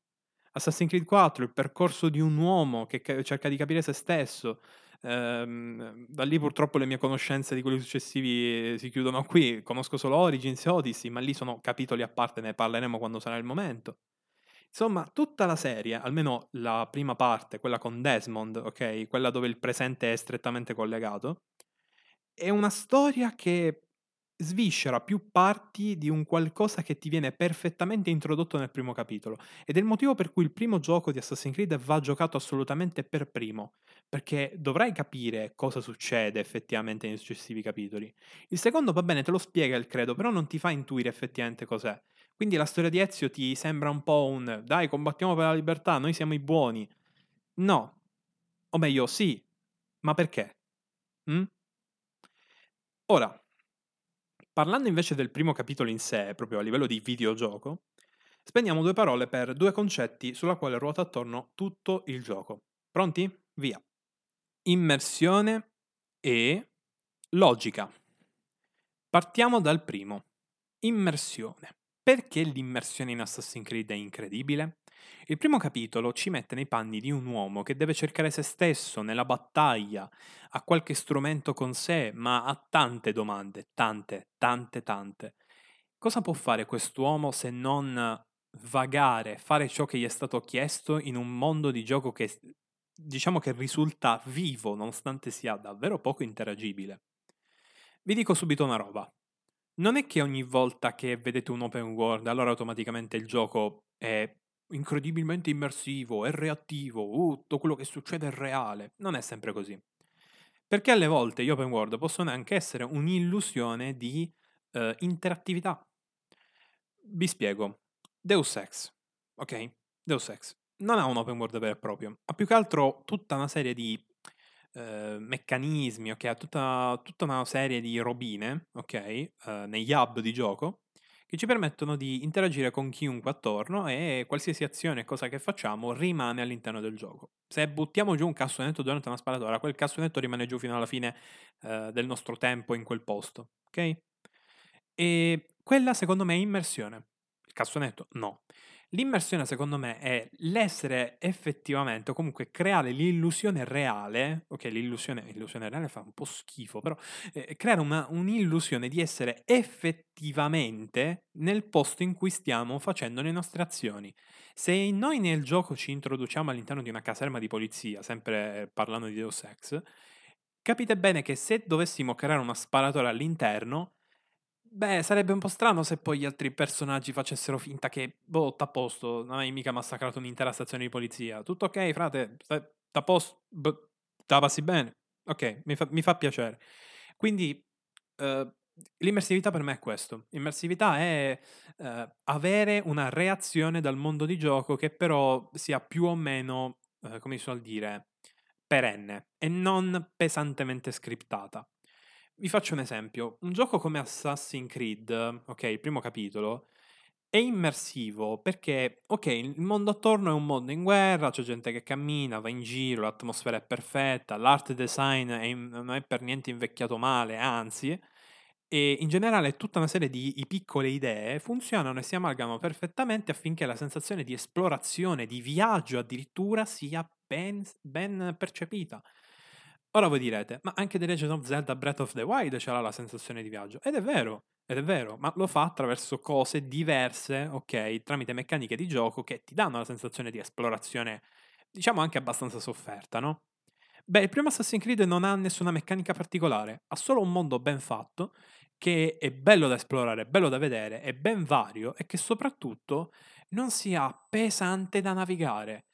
Assassin's Creed 4, il percorso di un uomo che cerca di capire se stesso, Ehm, da lì purtroppo le mie conoscenze di quelli successivi si chiudono qui. Conosco solo Origins e Odyssey, ma lì sono capitoli a parte, ne parleremo quando sarà il momento. Insomma, tutta la serie, almeno la prima parte, quella con Desmond, ok? Quella dove il presente è strettamente collegato, è una storia che sviscera più parti di un qualcosa che ti viene perfettamente introdotto nel primo capitolo. Ed è il motivo per cui il primo gioco di Assassin's Creed va giocato assolutamente per primo, perché dovrai capire cosa succede effettivamente nei successivi capitoli. Il secondo va bene, te lo spiega il credo, però non ti fa intuire effettivamente cos'è. Quindi la storia di Ezio ti sembra un po' un dai, combattiamo per la libertà, noi siamo i buoni. No. O meglio, sì. Ma perché? Mm? Ora, Parlando invece del primo capitolo in sé, proprio a livello di videogioco, spendiamo due parole per due concetti sulla quale ruota attorno tutto il gioco. Pronti? Via. Immersione e logica. Partiamo dal primo. Immersione. Perché l'immersione in Assassin's Creed è incredibile? Il primo capitolo ci mette nei panni di un uomo che deve cercare se stesso nella battaglia, ha qualche strumento con sé, ma ha tante domande, tante, tante, tante. Cosa può fare quest'uomo se non vagare, fare ciò che gli è stato chiesto in un mondo di gioco che diciamo che risulta vivo nonostante sia davvero poco interagibile? Vi dico subito una roba. Non è che ogni volta che vedete un open world allora automaticamente il gioco è incredibilmente immersivo, è reattivo, uh, tutto quello che succede è reale. Non è sempre così. Perché alle volte gli open world possono anche essere un'illusione di uh, interattività. Vi spiego. Deus Ex, ok? Deus Ex non ha un open world vero e proprio, ha più che altro tutta una serie di uh, meccanismi, ok? Ha tutta, tutta, una serie di robine, ok? Uh, negli hub di gioco che ci permettono di interagire con chiunque attorno e qualsiasi azione e cosa che facciamo rimane all'interno del gioco. Se buttiamo giù un cassonetto durante una sparatura, quel cassonetto rimane giù fino alla fine eh, del nostro tempo in quel posto, ok? E quella secondo me è immersione. Il cassonetto no. L'immersione, secondo me, è l'essere effettivamente, o comunque creare l'illusione reale, ok, l'illusione, l'illusione reale fa un po' schifo, però eh, creare una, un'illusione di essere effettivamente nel posto in cui stiamo facendo le nostre azioni. Se noi nel gioco ci introduciamo all'interno di una caserma di polizia, sempre parlando di Deus Ex, capite bene che se dovessimo creare una sparatura all'interno, Beh, sarebbe un po' strano se poi gli altri personaggi facessero finta che, boh, t'ha posto, non hai mica massacrato un'intera stazione di polizia. Tutto ok, frate, t'ha posto, te la passi bene. Ok, mi fa, mi fa piacere. Quindi, uh, l'immersività per me è questo. Immersività è uh, avere una reazione dal mondo di gioco che però sia più o meno, uh, come si suol dire, perenne e non pesantemente scriptata. Vi faccio un esempio. Un gioco come Assassin's Creed, ok, il primo capitolo, è immersivo perché, ok, il mondo attorno è un mondo in guerra, c'è gente che cammina, va in giro, l'atmosfera è perfetta, l'art design è in, non è per niente invecchiato male, anzi, e in generale tutta una serie di piccole idee funzionano e si amalgamano perfettamente affinché la sensazione di esplorazione, di viaggio addirittura sia ben, ben percepita. Ora voi direte, ma anche The Legend of Zelda Breath of the Wild ce l'ha la sensazione di viaggio. Ed è vero, ed è vero, ma lo fa attraverso cose diverse, ok, tramite meccaniche di gioco che ti danno la sensazione di esplorazione diciamo anche abbastanza sofferta, no? Beh, il primo Assassin's Creed non ha nessuna meccanica particolare, ha solo un mondo ben fatto, che è bello da esplorare, bello da vedere, è ben vario e che soprattutto non sia pesante da navigare.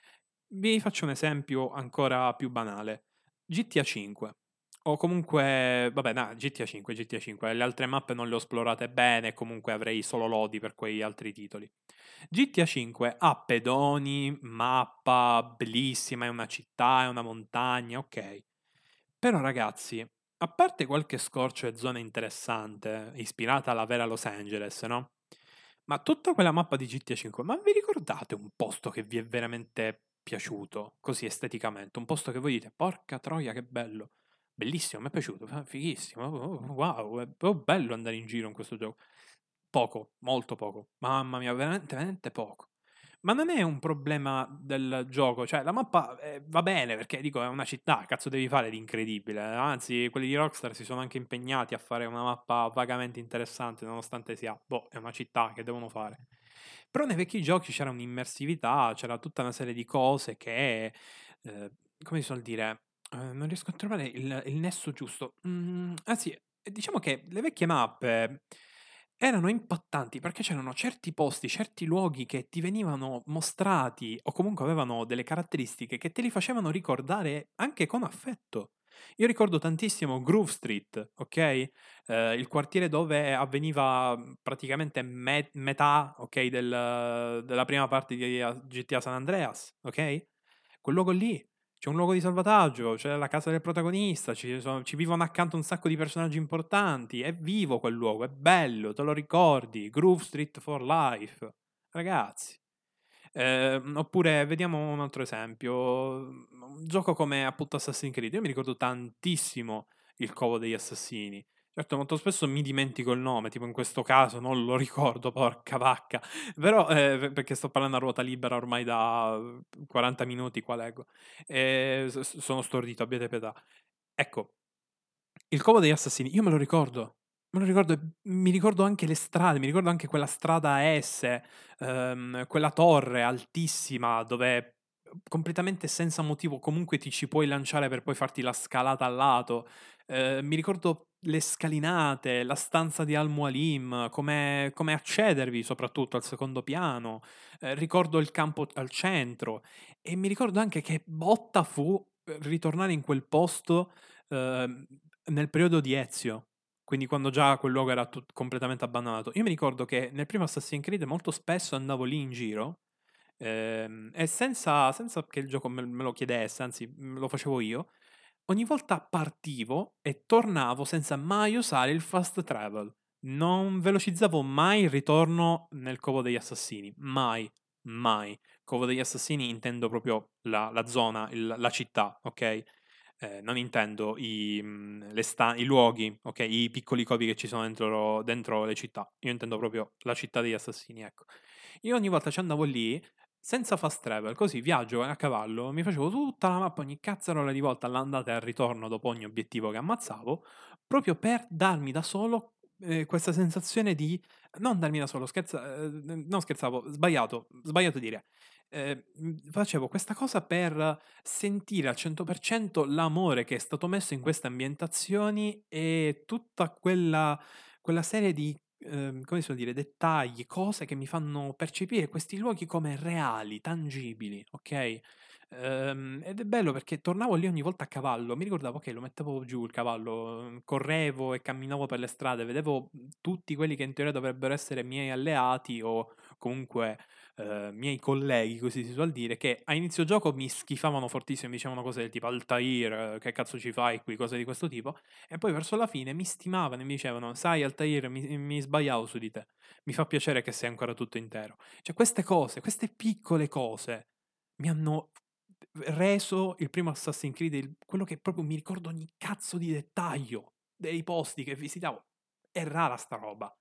Vi faccio un esempio ancora più banale. GTA 5. O comunque, vabbè, no, GTA 5, GTA 5. Le altre mappe non le ho esplorate bene, comunque avrei solo lodi per quei altri titoli. GTA 5 ha pedoni, mappa bellissima, è una città, è una montagna, ok. Però ragazzi, a parte qualche scorcio e zona interessante, ispirata alla vera Los Angeles, no? Ma tutta quella mappa di GTA 5, ma vi ricordate un posto che vi è veramente piaciuto, così esteticamente? Un posto che voi dite, porca troia, che bello. Bellissimo, mi è piaciuto, fighissimo, oh, wow, è bello andare in giro in questo gioco. Poco, molto poco, mamma mia, veramente, veramente poco. Ma non è un problema del gioco, cioè la mappa eh, va bene perché dico è una città, cazzo devi fare di incredibile, anzi quelli di Rockstar si sono anche impegnati a fare una mappa vagamente interessante nonostante sia, boh, è una città che devono fare. Però nei vecchi giochi c'era un'immersività, c'era tutta una serie di cose che, eh, come si suol dire, Ehm, non riesco a trovare il il nesso giusto. Mhmm, anzi, diciamo che le vecchie mappe erano impattanti perché c'erano certi posti, certi luoghi che ti venivano mostrati o comunque avevano delle caratteristiche che te li facevano ricordare anche con affetto. Io ricordo tantissimo Groove Street, ok? Ehm, il quartiere dove avveniva, praticamente me metà, ok, del della prima parte di GTA San Andreas, ok? Quel luogo lì c'è un luogo di salvataggio, c'è la casa del protagonista, ci, sono, ci, vivono accanto un sacco di personaggi importanti, è vivo quel luogo, è bello, te lo ricordi, Groove Street for Life, ragazzi. Eh, oppure vediamo un altro esempio, un gioco come appunto Assassin's Creed, io mi ricordo tantissimo il covo degli assassini, Certo, molto spesso mi dimentico il nome, tipo in questo caso non lo ricordo, <laughs> porca vacca. Però, eh, perché sto parlando a ruota libera ormai da 40 minuti, qua leggo. E sono stordito, abbiate pietà. Ecco, il covo degli assassini, io me lo ricordo. Me lo ricordo, mi ricordo anche le strade, mi ricordo anche quella strada S, ehm, quella torre altissima dove completamente senza motivo comunque ti ci puoi lanciare per poi farti la scalata al lato. Eh, mi ricordo le scalinate, la stanza di Al-Mualim, come, accedervi soprattutto al secondo piano, eh, ricordo il campo al centro e mi ricordo anche che botta fu eh, ritornare in quel posto eh, nel periodo di Ezio, quindi quando già quel luogo era tut- completamente abbandonato. Io mi ricordo che nel primo Assassin's Creed molto spesso andavo lì in giro ehm, e senza, senza, che il gioco me, me lo chiedesse, anzi lo facevo io, Ogni volta partivo e tornavo senza mai usare il fast travel. Non velocizzavo mai il ritorno nel covo degli assassini. Mai, mai. Covo degli assassini intendo proprio la, la zona, il, la città, ok? Eh, non intendo i, mm, sta- i, luoghi, ok? I piccoli covi che ci sono dentro, dentro le città. Io intendo proprio la città degli assassini, ecco. Io ogni volta ci andavo lì senza fast travel, così viaggio a cavallo, mi facevo tutta la mappa ogni cazzarola di volta all'andata e al ritorno dopo ogni obiettivo che ammazzavo, proprio per darmi da solo eh, questa sensazione di non darmi da solo, scherza, eh, non scherzavo, sbagliato, sbagliato dire. Eh, facevo questa cosa per sentire al 100% l'amore che è stato messo in queste ambientazioni e tutta quella, quella serie di ehm, come si può dire, dettagli, cose che mi fanno percepire questi luoghi come reali, tangibili, ok? Ehm, ed è bello perché tornavo lì ogni volta a cavallo, mi ricordavo che lo mettevo giù il cavallo, correvo e camminavo per le strade, vedevo tutti quelli che in teoria dovrebbero essere miei alleati o comunque eh, miei colleghi, così si suol dire, che a inizio gioco mi schifavano fortissimo, mi dicevano cose del tipo Altair, che cazzo ci fai qui, cose di questo tipo, e poi verso la fine mi stimavano e mi dicevano, sai Altair, mi, mi sbagliavo su di te, mi fa piacere che sei ancora tutto intero. Cioè queste cose, queste piccole cose mi hanno reso il primo Assassin's Creed il, quello che proprio mi ricordo ogni cazzo di dettaglio dei posti che visitavo. È rara sta roba.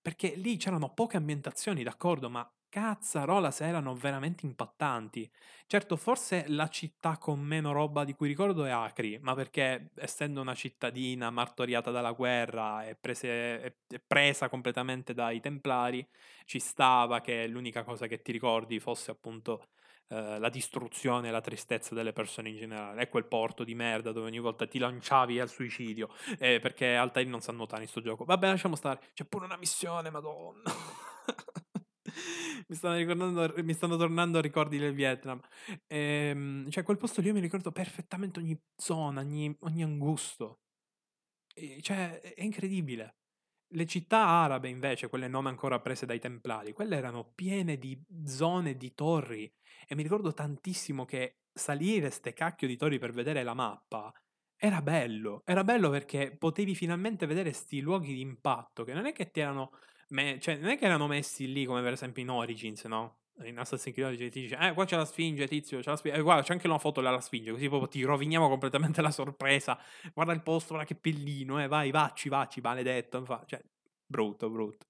Perché lì c'erano poche ambientazioni, d'accordo, ma cazzarola se erano veramente impattanti. Certo, forse la città con meno roba di cui ricordo è Acri, ma perché essendo una cittadina martoriata dalla guerra e prese, presa completamente dai templari, ci stava che l'unica cosa che ti ricordi fosse appunto eh, la distruzione e la tristezza delle persone in generale. È quel porto di merda dove ogni volta ti lanciavi al suicidio eh, perché Altair non sa nuotare in sto gioco. Vabbè, lasciamo stare. C'è pure una missione, madonna. <laughs> mi, stanno mi stanno tornando ricordi del Vietnam. Ehm, cioè, quel posto lì io mi ricordo perfettamente ogni zona, ogni, ogni angusto. E, cioè, è incredibile. Le città arabe, invece, quelle non ancora prese dai templari, quelle erano piene di zone, di torri. E mi ricordo tantissimo che salire ste cacchio di torri per vedere la mappa era bello. Era bello perché potevi finalmente vedere sti luoghi di impatto, che non è che ti erano me- cioè, non è che erano messi lì come per esempio in Origins, no? In Assassin's Creed Origins ti dice, eh, qua c'è la Sfinge, tizio, c'è la Sfinge. Eh, guarda, c'è anche una foto della Sfinge, così proprio ti roviniamo completamente la sorpresa. Guarda il posto, guarda che pellino, eh, vai, vacci, vacci, maledetto. Cioè, brutto, brutto.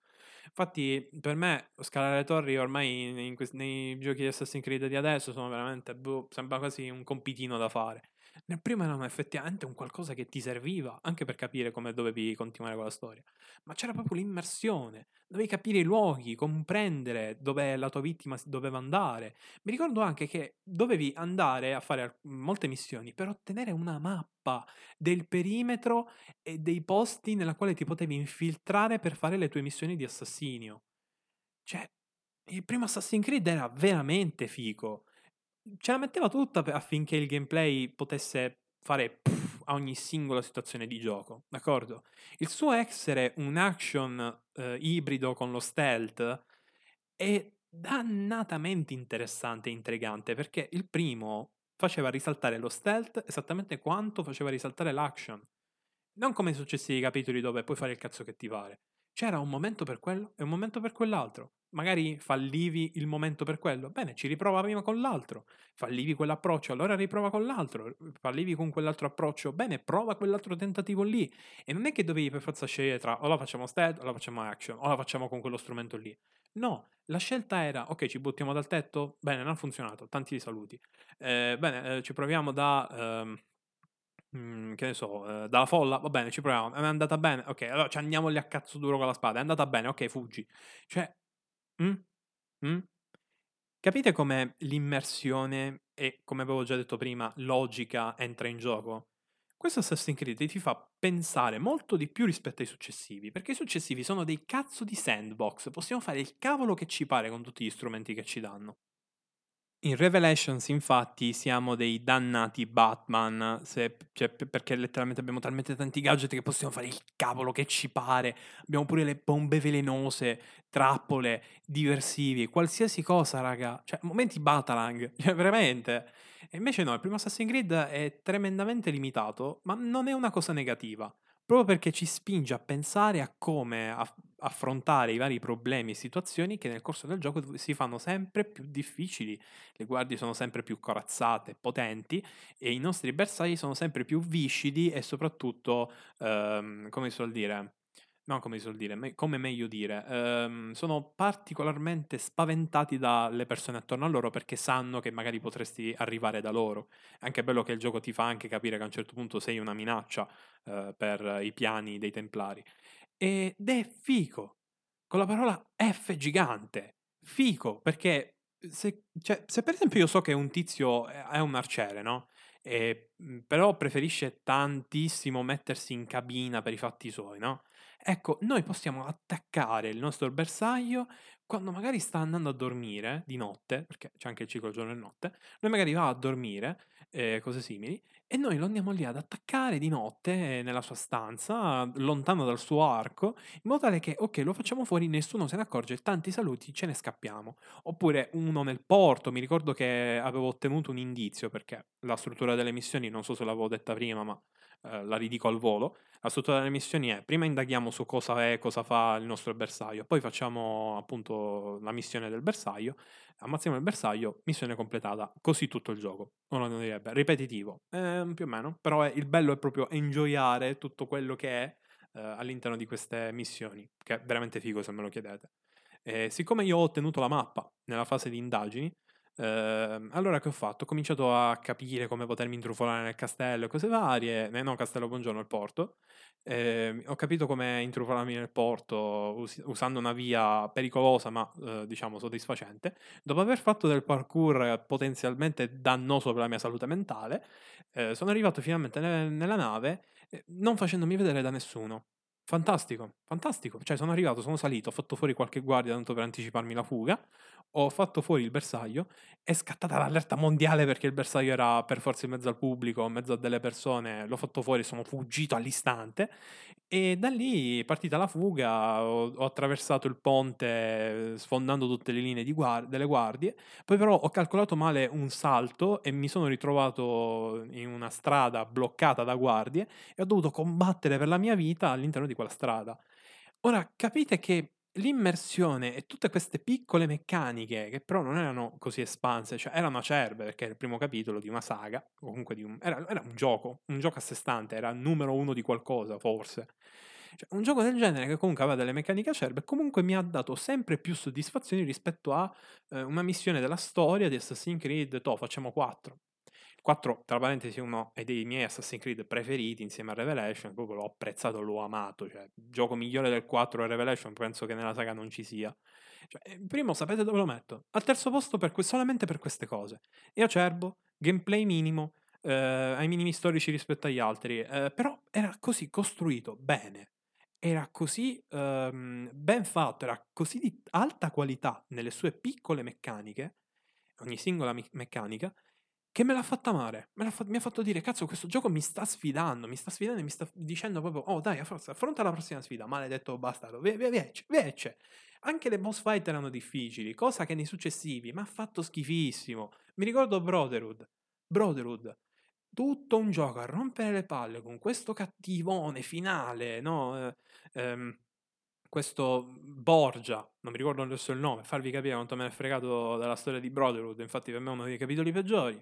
Infatti, per me, scalare le torri ormai in, in nei giochi di Assassin's Creed di adesso sono veramente, boh, sembra quasi un compitino da fare. Nel primo erano effettivamente un qualcosa che ti serviva anche per capire come dovevi continuare con la storia, ma c'era proprio l'immersione, dovevi capire i luoghi, comprendere dove la tua vittima doveva andare. Mi ricordo anche che dovevi andare a fare molte missioni per ottenere una mappa del perimetro e dei posti nella quale ti potevi infiltrare per fare le tue missioni di assassinio. Cioè, il primo Assassin's Creed era veramente figo ce la metteva tutta affinché il gameplay potesse fare a ogni singola situazione di gioco, d'accordo? Il suo essere un action eh, ibrido con lo stealth è dannatamente interessante e intrigante perché il primo faceva risaltare lo stealth esattamente quanto faceva risaltare l'action. Non come i successivi capitoli dove puoi fare il cazzo che ti pare. C'era un momento per quello e un momento per quell'altro. Magari fallivi il momento per quello, bene, ci riprova prima con l'altro. Fallivi quell'approccio, allora riprova con l'altro. Fallivi con quell'altro approccio, bene, prova quell'altro tentativo lì. E non è che dovevi per forza scegliere tra o la facciamo stealth o la facciamo action, o la facciamo con quello strumento lì. No, la scelta era, ok, ci buttiamo dal tetto? Bene, non ha funzionato, tanti saluti. Eh, bene, eh, ci proviamo da... Ehm, Mhmm, che ne so, ehm, dalla folla, va bene, ci proviamo. È andata bene? Ok, allora ci andiamo lì a cazzo duro con la spada. È andata bene? Ok, fuggi. Cioè, mh? Mh? Capite come l'immersione e, come avevo già detto prima, logica entra in gioco? Questo Assassin's Creed ti fa pensare molto di più rispetto ai successivi, perché i successivi sono dei cazzo di sandbox, possiamo fare il cavolo che ci pare con tutti gli strumenti che ci danno. In Revelations, infatti, siamo dei dannati Batman, se, cioè, perché letteralmente abbiamo talmente tanti gadget che possiamo fare il cavolo che ci pare. Abbiamo pure le bombe velenose, trappole, diversivi, qualsiasi cosa, raga. Cioè, momenti Batalang, <laughs> cioè, veramente. E invece no, il primo Assassin's Creed è tremendamente limitato, ma non è una cosa negativa proprio perché ci spinge a pensare a come aff- affrontare i vari problemi e situazioni che nel corso del gioco si fanno sempre più difficili. Le guardie sono sempre più corazzate, potenti e i nostri bersagli sono sempre più viscidi e soprattutto, ehm, come si suol dire, no come suol dire, me- come meglio dire, ehm, sono particolarmente spaventati dalle persone attorno a loro perché sanno che magari potresti arrivare da loro. È anche bello che il gioco ti fa anche capire che a un certo punto sei una minaccia eh, per i piani dei templari. Ed è fico, con la parola F gigante, fico, perché se, cioè, se per esempio io so che un tizio è un arciere, no? E, però preferisce tantissimo mettersi in cabina per i fatti suoi, no? Ecco, noi possiamo attaccare il nostro bersaglio quando magari sta andando a dormire di notte, perché c'è anche il ciclo giorno e notte, noi magari va a dormire, eh, cose simili, e noi lo andiamo lì ad attaccare di notte nella sua stanza, lontano dal suo arco, in modo tale che, ok, lo facciamo fuori, nessuno se ne accorge, tanti saluti, ce ne scappiamo. Oppure uno nel porto, mi ricordo che avevo ottenuto un indizio, perché la struttura delle missioni, non so se l'avevo detta prima, ma eh, la ridico al volo. La struttura delle missioni è prima indaghiamo su cosa è, cosa fa il nostro bersaglio, poi facciamo appunto la missione del bersaglio, ammazziamo il bersaglio, missione completata, così tutto il gioco. Uno direbbe ripetitivo, eh, più o meno, però è, il bello è proprio enjoyare tutto quello che è eh, all'interno di queste missioni, che è veramente figo se me lo chiedete. E siccome io ho ottenuto la mappa nella fase di indagini, Eh, allora che ho fatto? Ho cominciato a capire come potermi intrufolare nel castello e cose varie, eh, no castello buongiorno, il porto. Eh, ho capito come intrufolarmi nel porto us- usando una via pericolosa ma eh, diciamo soddisfacente. Dopo aver fatto del parkour potenzialmente dannoso per la mia salute mentale, eh, sono arrivato finalmente ne- nella nave eh, non facendomi vedere da nessuno. Fantastico, fantastico. Cioè, sono arrivato, sono salito, ho fatto fuori qualche guardia tanto per anticiparmi la fuga. Ho fatto fuori il bersaglio. È scattata l'allerta mondiale perché il bersaglio era per forza in mezzo al pubblico, in mezzo a delle persone. L'ho fatto fuori, sono fuggito all'istante. E da lì, partita la fuga, ho, ho attraversato il ponte sfondando tutte le linee guard- delle guardie. Poi, però, ho calcolato male un salto e mi sono ritrovato in una strada bloccata da guardie e ho dovuto combattere per la mia vita all'interno di quella strada. Ora capite che l'immersione e tutte queste piccole meccaniche che però non erano così espanse, cioè erano acerbe perché era il primo capitolo di una saga, o comunque di un, era, era un gioco, un gioco a sé stante, era il numero uno di qualcosa forse. Cioè, un gioco del genere che comunque aveva delle meccaniche acerbe comunque mi ha dato sempre più soddisfazioni rispetto a eh, una missione della storia di Assassin's Creed, to, facciamo 4. 4, tra parentesi, uno dei miei Assassin's Creed preferiti insieme a Revelation, proprio l'ho apprezzato, l'ho amato, cioè, gioco migliore del 4 è Revelation, penso che nella saga non ci sia. Cioè, il primo sapete dove lo metto? Al terzo posto per que- solamente per queste cose. E acerbo, gameplay minimo, eh, ai minimi storici rispetto agli altri, eh, però era così costruito bene, era così ehm, ben fatto, era così di alta qualità nelle sue piccole meccaniche, ogni singola me- meccanica, che me l'ha fatta. Me l'ha fa- mi ha fatto dire, cazzo, questo gioco mi sta sfidando, mi sta sfidando e mi sta dicendo proprio, oh dai, forza, affronta la prossima sfida, maledetto bastardo, via, via, viece, viece. Anche le boss fight erano difficili, cosa che nei successivi mi ha fatto schifissimo. Mi ricordo Brotherhood. Brotherhood. Tutto un gioco a rompere le palle con questo cattivone finale, no? Eh, ehm, questo Borgia, non mi ricordo adesso il nome, farvi capire quanto me ne è fregato della storia di Brotherhood, infatti per me è uno dei capitoli peggiori.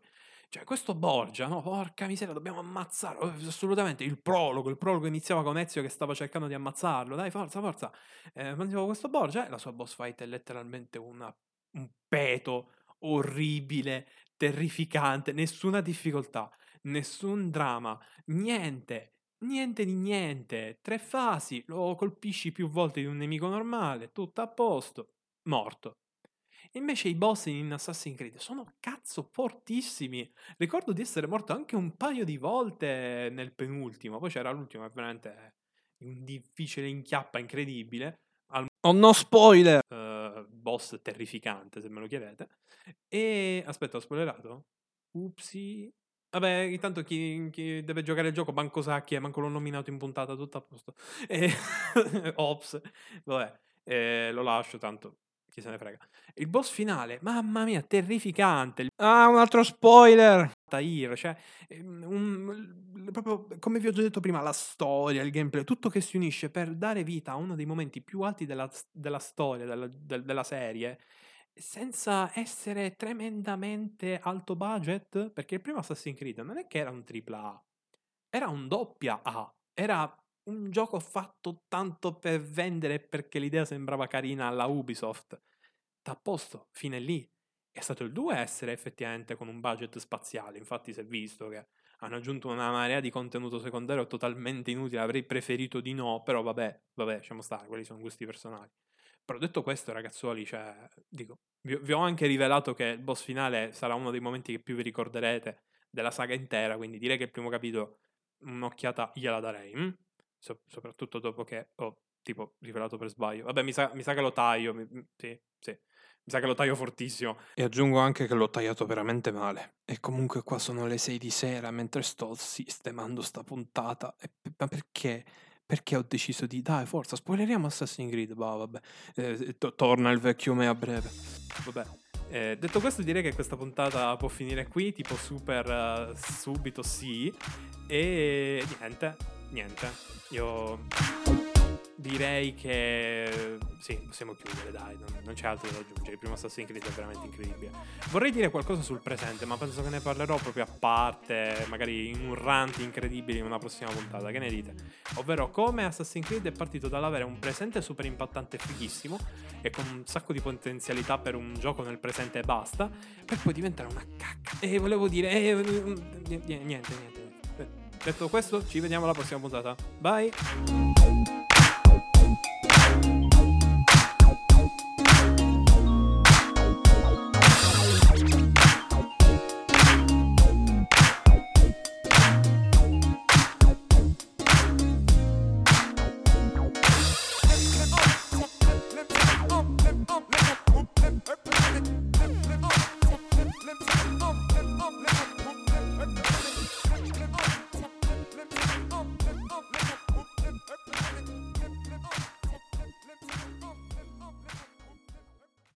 Cioè, questo Borgia, no? Porca miseria, dobbiamo ammazzarlo. Assolutamente. Il prologo, il prologo iniziava con Ezio che stava cercando di ammazzarlo. Dai, forza, forza. Eh, mandiamo questo Borgia. La sua boss fight è letteralmente una, un peto orribile, terrificante, nessuna difficoltà, nessun dramma, niente. Niente di niente, tre fasi, lo colpisci più volte di un nemico normale, tutto a posto, morto. Invece i boss in Assassin's Creed sono cazzo fortissimi. Ricordo di essere morto anche un paio di volte nel penultimo, poi c'era l'ultimo, è veramente un difficile inchiappa incredibile. Al... Oh no spoiler! Uh, boss terrificante, se me lo chiedete. E aspetta, ho spoilerato? Upsi. Vabbè, intanto chi, chi, deve giocare il gioco, Banco Sacchi, e manco l'ho nominato in puntata, tutto a posto. E... <laughs> Ops, vabbè, e lo lascio, tanto chi se ne frega. Il boss finale, mamma mia, terrificante. Ah, un altro spoiler! Tahir, cioè, ehm, un, proprio come vi ho già detto prima, la storia, il gameplay, tutto che si unisce per dare vita a uno dei momenti più alti della, della storia, della, della serie senza essere tremendamente alto budget, perché il primo Assassin's Creed non è che era un AAA, era un doppia A, era un gioco fatto tanto per vendere perché l'idea sembrava carina alla Ubisoft. T'ha posto, fine lì. È stato il 2 a essere effettivamente con un budget spaziale, infatti si è visto che hanno aggiunto una marea di contenuto secondario totalmente inutile, avrei preferito di no, però vabbè, vabbè, lasciamo stare, quelli sono gusti personali. Però detto questo, ragazzuoli, cioè, dico, vi, vi, ho anche rivelato che il boss finale sarà uno dei momenti che più vi ricorderete della saga intera, quindi direi che il primo capitolo un'occhiata gliela darei, hm? So, soprattutto dopo che ho tipo rivelato per sbaglio. Vabbè, mi sa, mi sa che lo taglio, mi, sì, sì. Mi sa che lo taglio fortissimo. E aggiungo anche che l'ho tagliato veramente male. E comunque qua sono le 6 di sera mentre sto sistemando sta puntata. E, ma perché? perché ho deciso di dai forza spoileriamo Assassin's Creed bah, vabbè eh, to- torna il vecchio me a breve vabbè eh, detto questo direi che questa puntata può finire qui tipo super uh, subito sì e niente niente io direi che sì, possiamo chiudere, dai, non, non, c'è altro da aggiungere. Il primo Assassin's Creed è veramente incredibile. Vorrei dire qualcosa sul presente, ma penso che ne parlerò proprio a parte, magari in un rant incredibile in una prossima puntata. Che ne dite? Ovvero come Assassin's Creed è partito dall'avere un presente super impattante e fighissimo e con un sacco di potenzialità per un gioco nel presente e basta, per poi diventare una cacca. E volevo dire, eh, niente, niente, niente. Detto questo, ci vediamo alla prossima puntata. Bye!